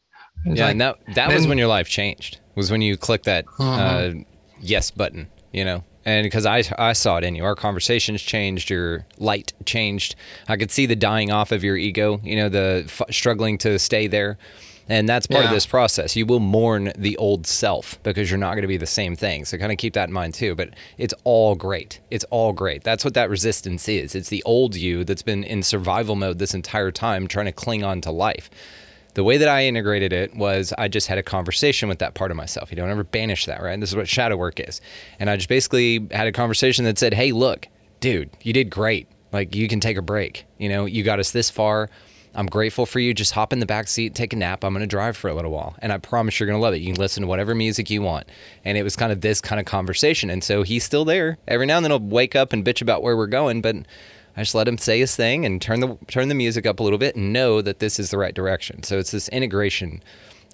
Speaker 1: Yeah,
Speaker 3: like,
Speaker 1: and that that was when your life changed. Was when you clicked that
Speaker 3: Uh-huh.
Speaker 1: uh, yes button, you know. And because I I saw it in you, our conversations changed, your light changed. I could see the dying off of your ego, you know, the f- struggling to stay there. And that's part of this process. You will mourn the old self because you're not going to be the same thing. So kind of keep that in mind too. But it's all great. It's all great. That's what that resistance is. It's the old you that's been in survival mode this entire time, trying to cling on to life the way that I integrated it was I just had a conversation with that part of myself. You don't ever banish that, right? This is what shadow work is. And I just basically had a conversation that said, Hey, look, dude, you did great. Like you can take a break. You know, you got us this far. I'm grateful for you. Just hop in the back seat, take a nap. I'm going to drive for a little while. And I promise you're going to love it. You can listen to whatever music you want. And it was kind of this kind of conversation. And so he's still there. Every now and then he'll wake up and bitch about where we're going, but I just let him say his thing and turn the turn the music up a little bit and know that this is the right direction. So it's this integration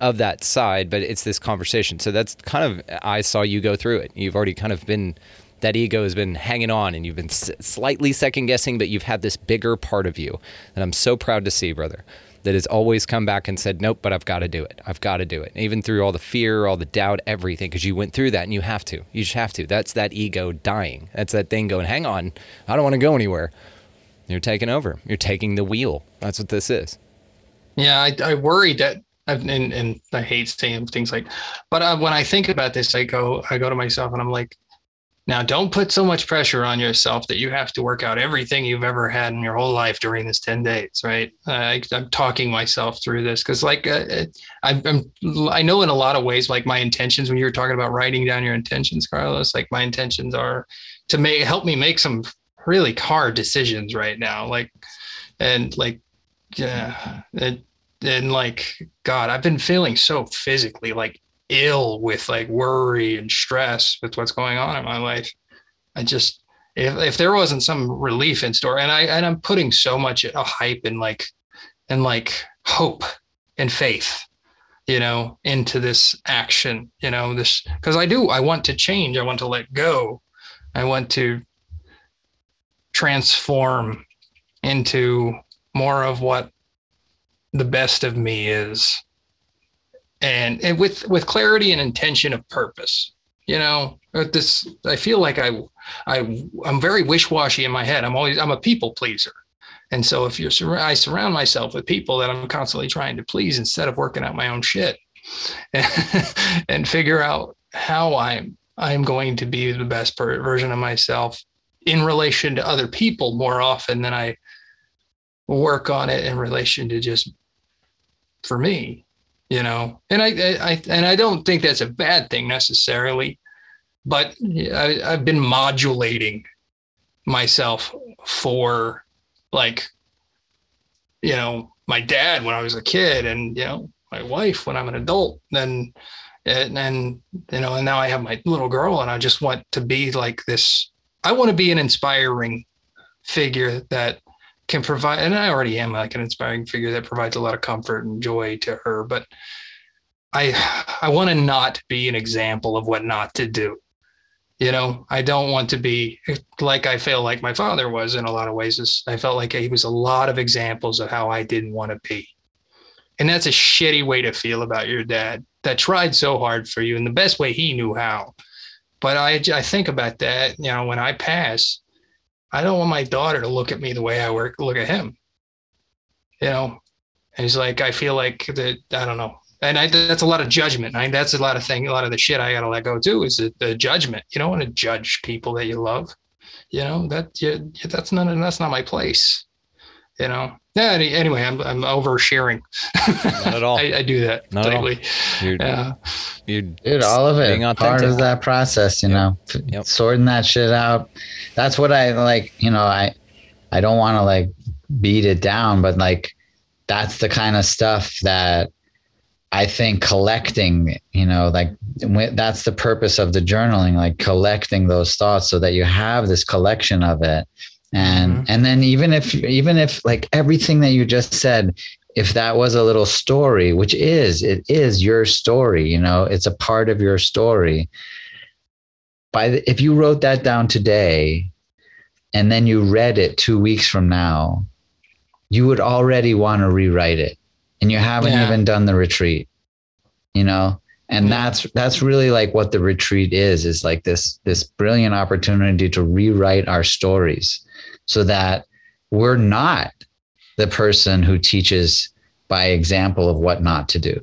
Speaker 1: of that side, but it's this conversation. So that's kind of I saw you go through it. You've already kind of been that ego has been hanging on and you've been slightly second guessing, but you've had this bigger part of you that I'm so proud to see, brother. That has always come back and said, "Nope, but I've got to do it. I've got to do it." Even through all the fear, all the doubt, everything, because you went through that and you have to. You just have to. That's that ego dying. That's that thing going, "Hang on, I don't want to go anywhere." You're taking over. You're taking the wheel. That's what this is.
Speaker 3: Yeah, I, I worry that, and and I hate saying things like, but uh, when I think about this, I go I go to myself and I'm like, now don't put so much pressure on yourself that you have to work out everything you've ever had in your whole life during this ten days, right? I, I'm talking myself through this because like uh, I, I'm I know in a lot of ways like my intentions when you were talking about writing down your intentions, Carlos, like my intentions are to make help me make some really hard decisions right now, like and like yeah it, and like god i've been feeling so physically like ill with like worry and stress with what's going on in my life. I just if, if there wasn't some relief in store and i and i'm putting so much a hype and like and like hope and faith you know into this action you know this because i do i want to change i want to let go i want to transform into more of what the best of me is. And, and with with clarity and intention of purpose you know this i feel like i i i'm very wish-washy in my head. I'm always i'm a people pleaser. And so if you're i surround myself with people that i'm constantly trying to please instead of working out my own shit <laughs> and figure out how i'm i'm going to be the best version of myself in relation to other people more often than i work on it in relation to just for me you know? And i i and i don't think that's a bad thing necessarily but I, i've been modulating myself for like you know my dad when i was a kid and you know my wife when i'm an adult then and, and you know and now i have my little girl and i just want to be like this i want to be an inspiring figure that can provide and i already am like an inspiring figure that provides a lot of comfort and joy to her but i i want to not be an example of what not to do. You know i don't want to be like i feel like my father was in a lot of ways i felt like he was a lot of examples of how i didn't want to be. And that's a shitty way to feel about your dad that tried so hard for you in the best way he knew how but i i think about that you know when i pass I don't want my daughter to look at me the way I work, look at him. You know, and he's like, I feel like that, I don't know. And I, that's a lot of judgment. I, that's a lot of thing, a lot of the shit I got to let go too is the, the judgment. You don't want to judge people that you love. You know, that, you, that's not, that's not my place. You know, yeah. Anyway, I'm, I'm oversharing.
Speaker 1: Not at all. <laughs>
Speaker 3: I, I do that
Speaker 1: Not at all.
Speaker 3: lately.
Speaker 1: You're,
Speaker 3: Yeah.
Speaker 1: you're
Speaker 2: Dude, all of it.
Speaker 1: being
Speaker 2: Part of that process, you
Speaker 1: Yep.
Speaker 2: know,
Speaker 1: Yep.
Speaker 2: sorting that shit out. That's what I like, you know, I I don't want to like beat it down, but like that's the kind of stuff that I think collecting, you know, like that's the purpose of the journaling, like collecting those thoughts so that you have this collection of it. And mm-hmm. and then even if even if like everything that you just said, if that was a little story, which is it is your story, you know, it's a part of your story. By the, if you wrote that down today and then you read it 2 weeks from now, you would already want to rewrite it and you haven't yeah. even done the retreat you know and yeah. that's that's really like what the retreat is is like this this brilliant opportunity to rewrite our stories so that we're not the person who teaches by example of what not to do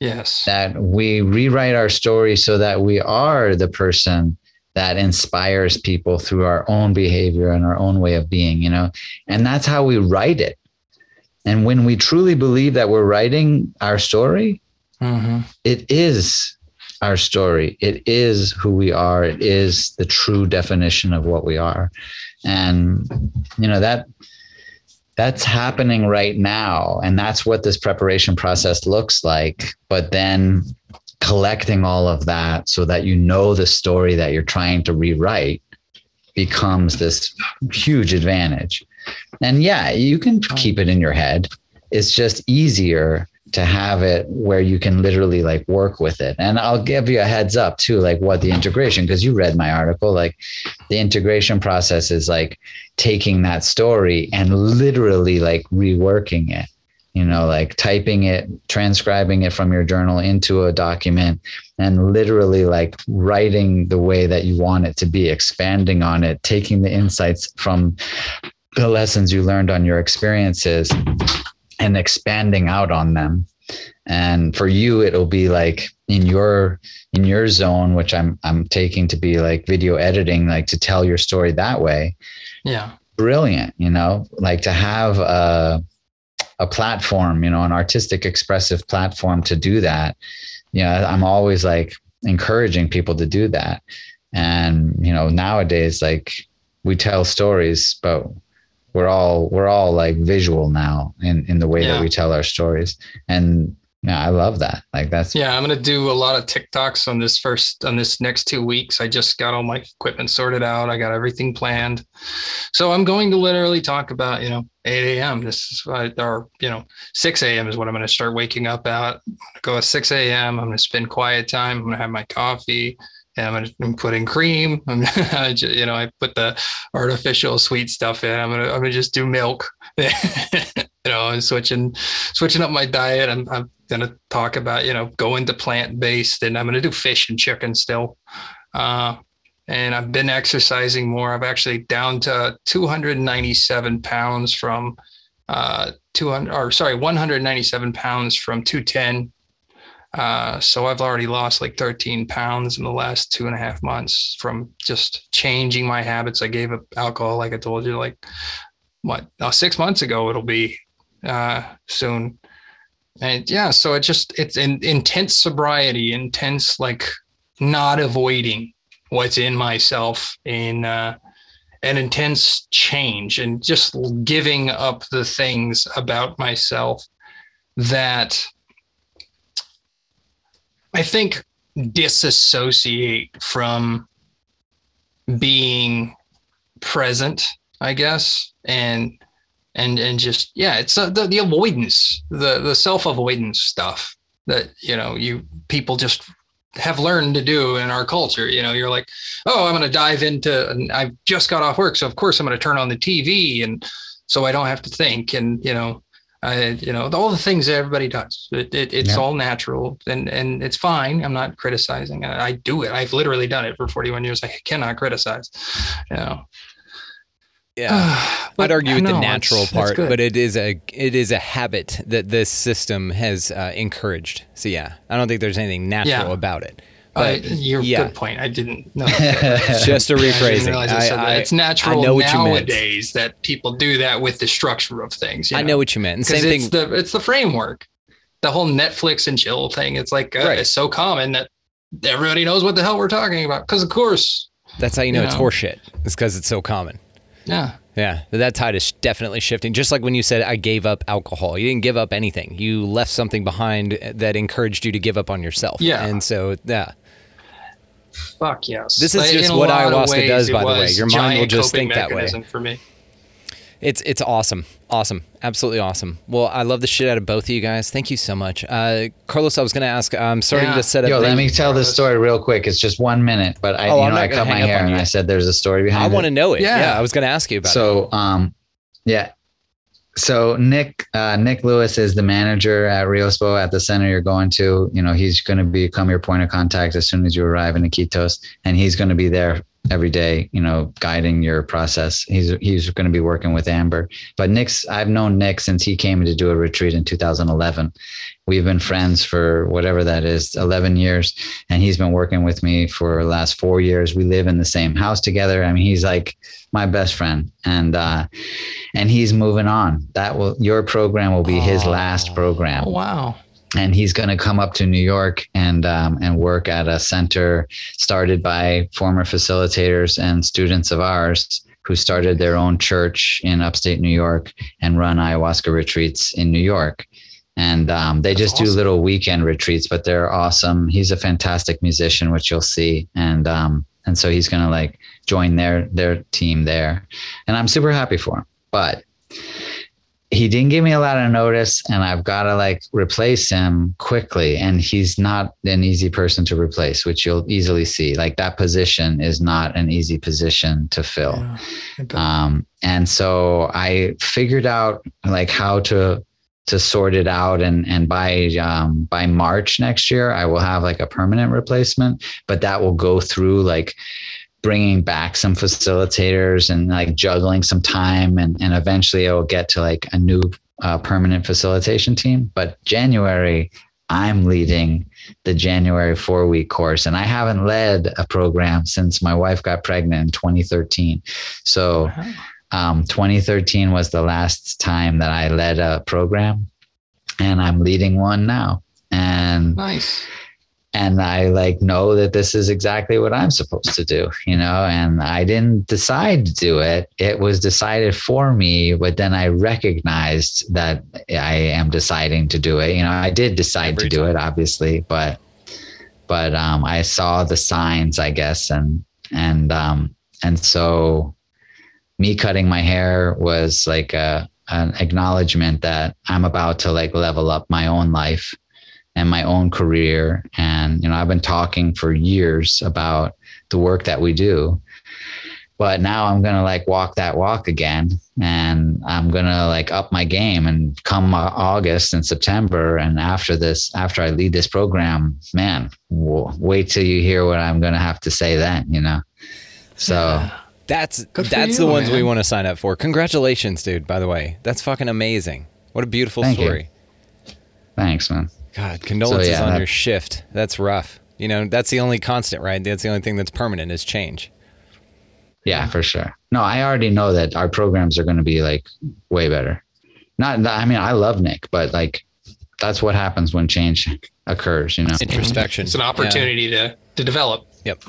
Speaker 3: yes
Speaker 2: that we rewrite our story so that we are the person that inspires people through our own behavior and our own way of being you know and that's how we write it and when we truly believe that we're writing our story, mm-hmm. it is our story. It is who we are. It is the true definition of what we are. And, you know, that that's happening right now. And that's what this preparation process looks like. But then collecting all of that so that you know the story that you're trying to rewrite becomes this huge advantage. And yeah, you can keep it in your head. It's just easier to have it where you can literally like work with it. And I'll give you a heads up too, like what the integration, because you read my article, like the integration process is like taking that story and literally like reworking it you know, like typing it, transcribing it from your journal into a document, and literally like writing the way that you want it to be, expanding on it, taking the insights from the lessons you learned on your experiences and expanding out on them. And for you, it'll be like in your in your zone, which I'm I'm taking to be like video editing, like to tell your story that way.
Speaker 3: Yeah.
Speaker 2: Brilliant, you know, like to have a a platform, you know, an artistic expressive platform to do that. You know, I'm always like encouraging people to do that. And, you know, nowadays, like we tell stories, but we're all we're all like visual now in in the way yeah. that we tell our stories. And yeah, I love that. Like that's
Speaker 3: yeah. I'm gonna do a lot of TikToks on this first on this next two weeks. I just got all my equipment sorted out. I got everything planned, so I'm going to literally talk about you know 8 a.m. This is or you know 6 a.m. is what I'm gonna start waking up at. go at 6 a.m. I'm gonna spend quiet time. I'm gonna have my coffee. I'm gonna put in cream. <laughs> I'm you know I put the artificial sweet stuff in. I'm gonna I'm gonna just do milk. <laughs> you know, and switching switching up my diet. I'm, I'm to talk about, you know, going to plant based and I'm to do fish and chicken still. Uh, and I've been exercising more. I've actually down to 297 pounds from uh, 200 or sorry, 197 pounds from 210. Uh, so I've already lost like 13 pounds in the last two and a half months from just changing my habits. I gave up alcohol, like I told you, like what, uh, six months ago, it'll be uh, soon and yeah so it just it's in intense sobriety intense like not avoiding what's in myself in uh, an intense change and just giving up the things about myself that i think disassociate from being present i guess and and and just yeah it's uh, the, the avoidance the the self avoidance stuff that you know you people just have learned to do in our culture. You know you're like oh i'm going to dive into and i've just got off work so of course i'm going to turn on the tv and so i don't have to think and you know I, you know all the things that everybody does it, it, it's yeah. all natural and and it's fine i'm not criticizing I, I do it i've literally done it for 41 years i cannot criticize you know
Speaker 1: yeah, <sighs> I'd argue with the natural it's, part, it's but it is a it is a habit that this system has uh, encouraged. So yeah, I don't think there's anything natural yeah. about it.
Speaker 3: But uh, your yeah. good point. I didn't <laughs> know.
Speaker 1: Just a rephrasing. I,
Speaker 3: I, I, it's natural I know what nowadays that people do that with the structure of things.
Speaker 1: I know what you meant. And same
Speaker 3: it's
Speaker 1: thing.
Speaker 3: The, it's the framework. The whole Netflix and chill thing. It's like uh, right. it's so common that everybody knows what the hell we're talking about. Because of course.
Speaker 1: That's how you know, you know it's horseshit. It's because it's so common.
Speaker 3: Yeah.
Speaker 1: Yeah, that tide is definitely shifting. Just like when you said, I gave up alcohol. You didn't give up anything. You left something behind that encouraged you to give up on yourself.
Speaker 3: Yeah.
Speaker 1: And so, yeah.
Speaker 3: Fuck yes.
Speaker 1: This is
Speaker 3: Like,
Speaker 1: just what ayahuasca
Speaker 3: ways,
Speaker 1: does, by the way. Your mind will just think that way.
Speaker 3: mechanism For me.
Speaker 1: It's it's awesome, awesome, absolutely awesome. Well, I love the shit out of both of you guys. Thank you so much, uh, Carlos. I was going to ask. I'm starting
Speaker 3: Yeah.
Speaker 1: to set up.
Speaker 2: Yo, let me tell this story real quick. It's just one minute, but I,
Speaker 1: Oh,
Speaker 2: you know, I cut my hair and. I said there's a story behind it.
Speaker 1: I want to know it. Yeah.
Speaker 3: Yeah.
Speaker 1: I was going to ask you about it.
Speaker 2: so um yeah so nick uh, nick lewis is the manager at riospo at the center you're going to. You know he's going to become your point of contact as soon as you arrive in iquitos and he's going to be there every day you know guiding your process. He's he's going to be working with amber. But nick's i've known nick since he came to do a retreat in 2011 we've been friends for whatever that is 11 years and he's been working with me for the last four years. We live in the same house together. I mean he's like my best friend and uh and he's moving on. That will your program will be his last program.
Speaker 3: Oh wow.
Speaker 2: And he's going to come up to New York and um, and work at a center started by former facilitators and students of ours who started their own church in upstate New York and run ayahuasca retreats in New York. And um, they just do little weekend retreats, but they're awesome. He's a fantastic musician, which you'll see, and um, and so he's going to like join their their team there, and I'm super happy for him. But he didn't give me a lot of notice and I've got to like replace him quickly. And he's not an easy person to replace, which you'll easily see. Like that position is not an easy position to fill.
Speaker 3: Yeah.
Speaker 2: Um, and so I figured out like how to to sort it out and and by um, by March next year I will have like a permanent replacement, but that will go through like bringing back some facilitators and like juggling some time and and eventually it will get to like a new uh, permanent facilitation team. But January I'm leading the January four week course, and I haven't led a program since my wife got pregnant in 2013. So, um, 2013 was the last time that I led a program, and I'm leading one now. And
Speaker 3: nice.
Speaker 2: And I like know that this is exactly what I'm supposed to do, you know, and I didn't decide to do it. It was decided for me, but then I recognized that I am deciding to do it. You know, I did decide
Speaker 1: Every
Speaker 2: to do it, obviously, but but um I saw the signs, I guess, and and um and so me cutting my hair was like a an acknowledgement that I'm about to like level up my own life and my own career. And, you know, I've been talking for years about the work that we do. But now I'm going to like walk that walk again. And I'm going to like up my game and come August and September. And after this, after I lead this program, man, w- wait till you hear what I'm going to have to say then, you know? So, <sighs>
Speaker 1: That's
Speaker 3: Good
Speaker 1: that's
Speaker 3: you,
Speaker 1: the ones we want to sign up for. Congratulations, dude. By the way, that's fucking amazing. What a beautiful
Speaker 2: Thank you.
Speaker 1: story.
Speaker 2: thanks, man.
Speaker 1: God, condolences
Speaker 2: yeah,
Speaker 1: on
Speaker 2: that-
Speaker 1: your shift. That's rough. You know, that's the only constant, right? That's the only thing that's permanent is change.
Speaker 2: Yeah, for sure. No, I already know that our programs are going to be like way better. Not, that- I mean, I love Nick, but like that's what happens when change occurs, you know?
Speaker 1: Introspection.
Speaker 3: It's an opportunity to to develop.
Speaker 1: Yep.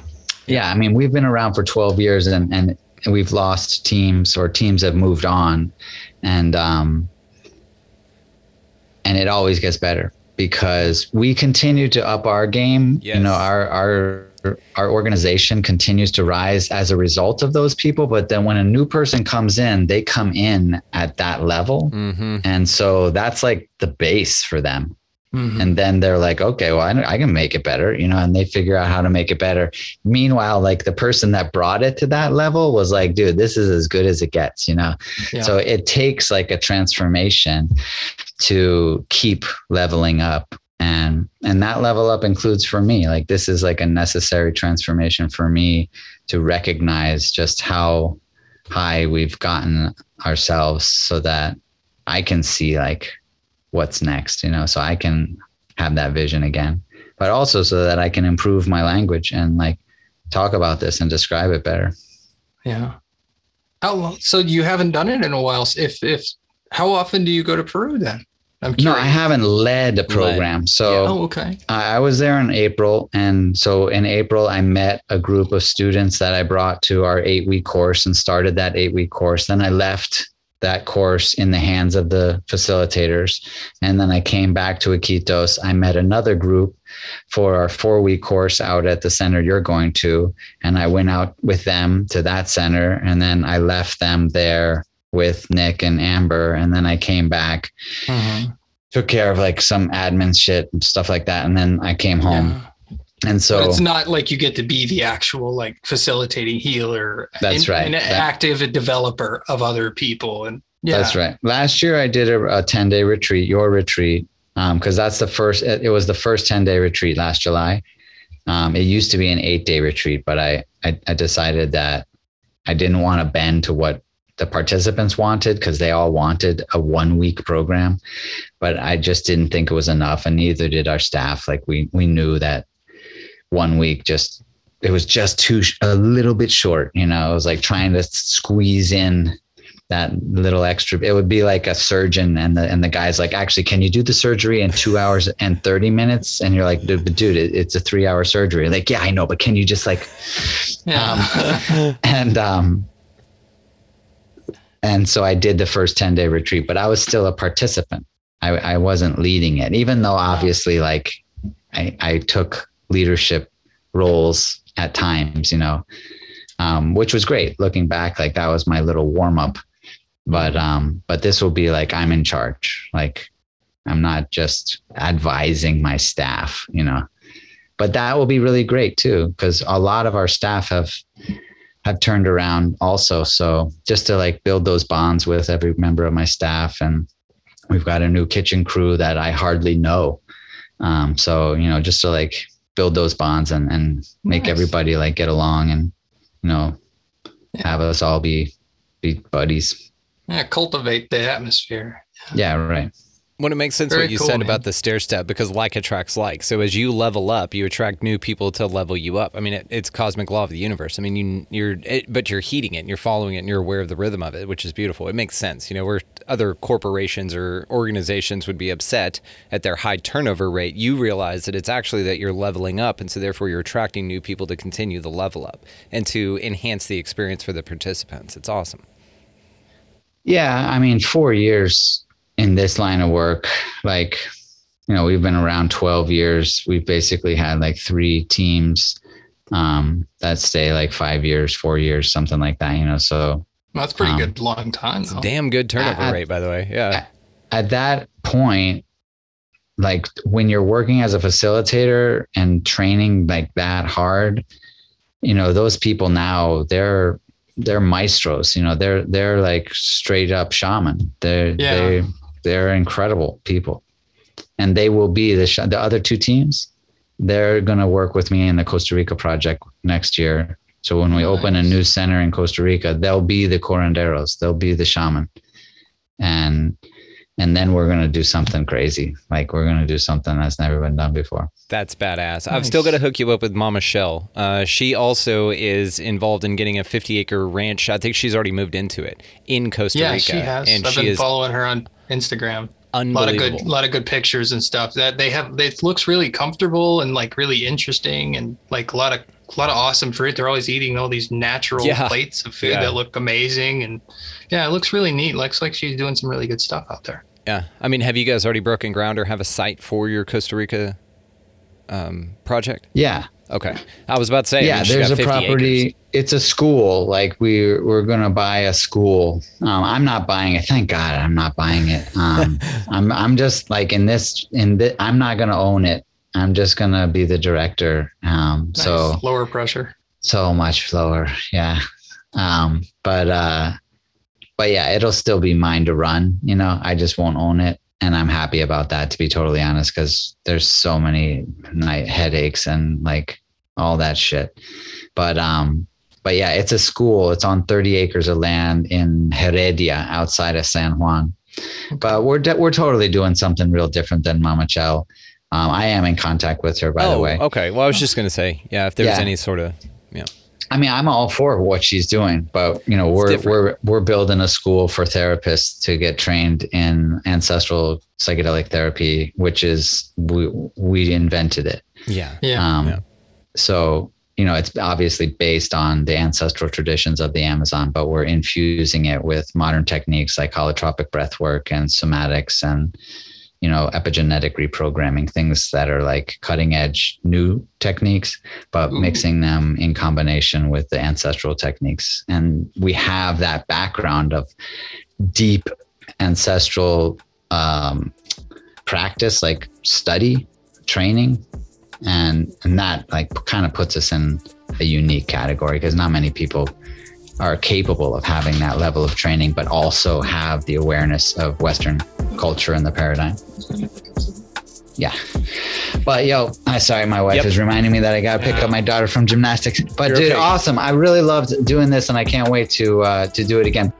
Speaker 2: Yeah. I mean, we've been around for 12 years and, and we've lost teams or teams have moved on and, um, and it always gets better because we continue to up our game.
Speaker 1: Yes.
Speaker 2: You know, our, our, our organization continues to rise as a result of those people. But then when a new person comes in, they come in at that level.
Speaker 1: Mm-hmm.
Speaker 2: And so that's like the base for them.
Speaker 3: Mhm.
Speaker 2: And then they're like, okay, well, I, I can make it better, you know, and they figure out how to make it better. Meanwhile, like the person that brought it to that level was like, dude, this is as good as it gets, you know?
Speaker 3: Yeah.
Speaker 2: So it takes like a transformation to keep leveling up. And and that level up includes for me, like this is like a necessary transformation for me to recognize just how high we've gotten ourselves so that I can see like what's next, you know, so I can have that vision again, but also so that I can improve my language and like talk about this and describe it better.
Speaker 3: Yeah. Oh, how long? So you haven't done it in a while. If if how often do you go to Peru then? I'm
Speaker 2: No. I haven't led a program. So
Speaker 3: Oh, okay.
Speaker 2: I I was there in April. And so in April, I met a group of students that I brought to our eight week course and started that eight week course. Then I left that course in the hands of the facilitators. And then I came back to Iquitos. I met another group for our four week course out at the center you're going to. And I went out with them to that center. And then I left them there with Nick and Amber. And then I came back mm-hmm. took care of like some admin shit and stuff like that. And then I came home.
Speaker 3: Yeah.
Speaker 2: And so
Speaker 3: but it's not like you get to be the actual like facilitating healer.
Speaker 2: That's
Speaker 3: and-
Speaker 2: right.
Speaker 3: An
Speaker 2: That-
Speaker 3: active developer of other people. And yeah.
Speaker 2: that's right. Last year I did a, a 10 day retreat, your retreat. Um, cause that's the first, it, it was the first 10 day retreat last July. Um, it used to be an eight day retreat, but I, I, I decided that I didn't want to bend to what the participants wanted because they all wanted a one week program, but I just didn't think it was enough. And neither did our staff. Like we, we knew that one week just it was just too sh- a little bit short you know? It was like trying to squeeze in that little extra it would be like a surgeon and the and the guy's like actually can you do the surgery in two hours and 30 minutes? And you're like dude, dude it, it's a three hour surgery like yeah i know but can you just like
Speaker 3: Yeah.
Speaker 2: um, <laughs> and um and so i did the first 10 day retreat but i was still a participant. I i wasn't leading it even though obviously like i i took leadership roles at times you know um which was great. Looking back like that was my little warm up but um but this will be like i'm in charge. Like i'm not just advising my staff you know. But that will be really great too because a lot of our staff have have turned around also. So just to like build those bonds with every member of my staff and we've got a new kitchen crew that i hardly know. Um, so you know just to like build those bonds and and make
Speaker 3: Nice.
Speaker 2: everybody like get along and you know have us all be be buddies
Speaker 3: yeah. Cultivate the atmosphere.
Speaker 2: yeah right
Speaker 1: Well, it makes sense
Speaker 3: Very
Speaker 1: what you
Speaker 3: cool,
Speaker 1: said
Speaker 3: man.
Speaker 1: about the stair step because like attracts like. So as you level up, you attract new people to level you up. I mean, it, it's cosmic law of the universe. I mean, you, you're, it, but you're heating it, and you're following it, and you're aware of the rhythm of it, which is beautiful. It makes sense. You know, where other corporations or organizations would be upset at their high turnover rate, you realize that it's actually that you're leveling up, and so therefore you're attracting new people to continue the level up and to enhance the experience for the participants. It's awesome.
Speaker 2: Yeah, I mean, four years in this line of work, like, you know, we've been around 12 years. We've basically had like three teams um, that stay like five years, four years, something like that, you know. So
Speaker 3: Well, that's pretty
Speaker 2: Um,
Speaker 3: good long time.
Speaker 1: It's
Speaker 3: though.
Speaker 1: damn good turnover
Speaker 2: I- I-
Speaker 1: rate, by the way. Yeah.
Speaker 2: at that point, like when you're working as a facilitator and training like that hard, you know, those people now they're they're maestros, you know, they're they're like straight up shaman. They're
Speaker 3: Yeah.
Speaker 2: they they're incredible people. And they will be the sh- the other two teams. They're going to work with me in the Costa Rica project next year. So when we open a new center in Costa Rica, they'll be the curanderos, they'll be the shaman. And and then we're going to do something crazy. Like we're going to do something that's never been done before.
Speaker 1: That's badass. I've still got to hook you up with Mama Shell. Uh, she also is involved in getting a 50 acre ranch. I think she's already moved into it in Costa
Speaker 3: yeah,
Speaker 1: Rica.
Speaker 3: she has.
Speaker 1: And
Speaker 3: I've
Speaker 1: she
Speaker 3: been
Speaker 1: is
Speaker 3: following her on Instagram. A lot of
Speaker 1: unbelievable.
Speaker 3: good, lot of good pictures and stuff. That they have. It looks really comfortable and like really interesting and like a lot of a lot of awesome fruit. They're always eating all these natural
Speaker 1: Yeah.
Speaker 3: plates of food
Speaker 1: Yeah.
Speaker 3: that look amazing and yeah, it looks really neat. Looks like she's doing some really good stuff out there.
Speaker 1: yeah. I mean, have you guys already broken ground or have a site for your Costa Rica um, project?
Speaker 2: Yeah.
Speaker 1: Okay. I was about to say, I
Speaker 2: yeah,
Speaker 1: mean, she
Speaker 2: a property.
Speaker 1: acres.
Speaker 2: It's a school. Like we we're gonna buy a school. Um, I'm not buying it. Thank God, I'm not buying it. Um, <laughs> I'm I'm just like in this in the, I'm not gonna own it. I'm just gonna be the director. Um,
Speaker 3: Nice.
Speaker 2: so
Speaker 3: lower pressure.
Speaker 2: so much lower. Yeah. Um, but uh, but yeah, it'll still be mine to run. You know, I just won't own it. And I'm happy about that, to be totally honest, because there's so many night headaches and like all that shit. But um, but yeah, it's a school. It's on 30 acres of land in Heredia, outside of San Juan. But we're de- we're totally doing something real different than Mama Chell. Um, I am in contact with her, by
Speaker 1: oh,
Speaker 2: the way.
Speaker 1: okay. Well, I was just going to say, yeah, if there's
Speaker 2: Yeah.
Speaker 1: any sort of, yeah.
Speaker 2: I mean, I'm all for what she's doing, but you know, we're we're we're building a school for therapists to get trained in ancestral psychedelic therapy, which is we we invented it.
Speaker 1: Yeah.
Speaker 3: Yeah.
Speaker 2: Um,
Speaker 1: Yeah.
Speaker 2: So you know, it's obviously based on the ancestral traditions of the Amazon, but we're infusing it with modern techniques like holotropic breath work and somatics and you know epigenetic reprogramming things that are like cutting edge new techniques but
Speaker 3: Ooh.
Speaker 2: mixing them in combination with the ancestral techniques and we have that background of deep ancestral um, practice like study training and and that like kind of puts us in a unique category because not many people are capable of having that level of training but also have the awareness of western culture and the paradigm. Yeah. But yo i sorry my wife
Speaker 1: Yep.
Speaker 2: is reminding me that i gotta pick up my daughter from gymnastics. But
Speaker 1: You're
Speaker 2: dude
Speaker 1: okay.
Speaker 2: awesome. I really loved doing this and i can't wait to uh to do it again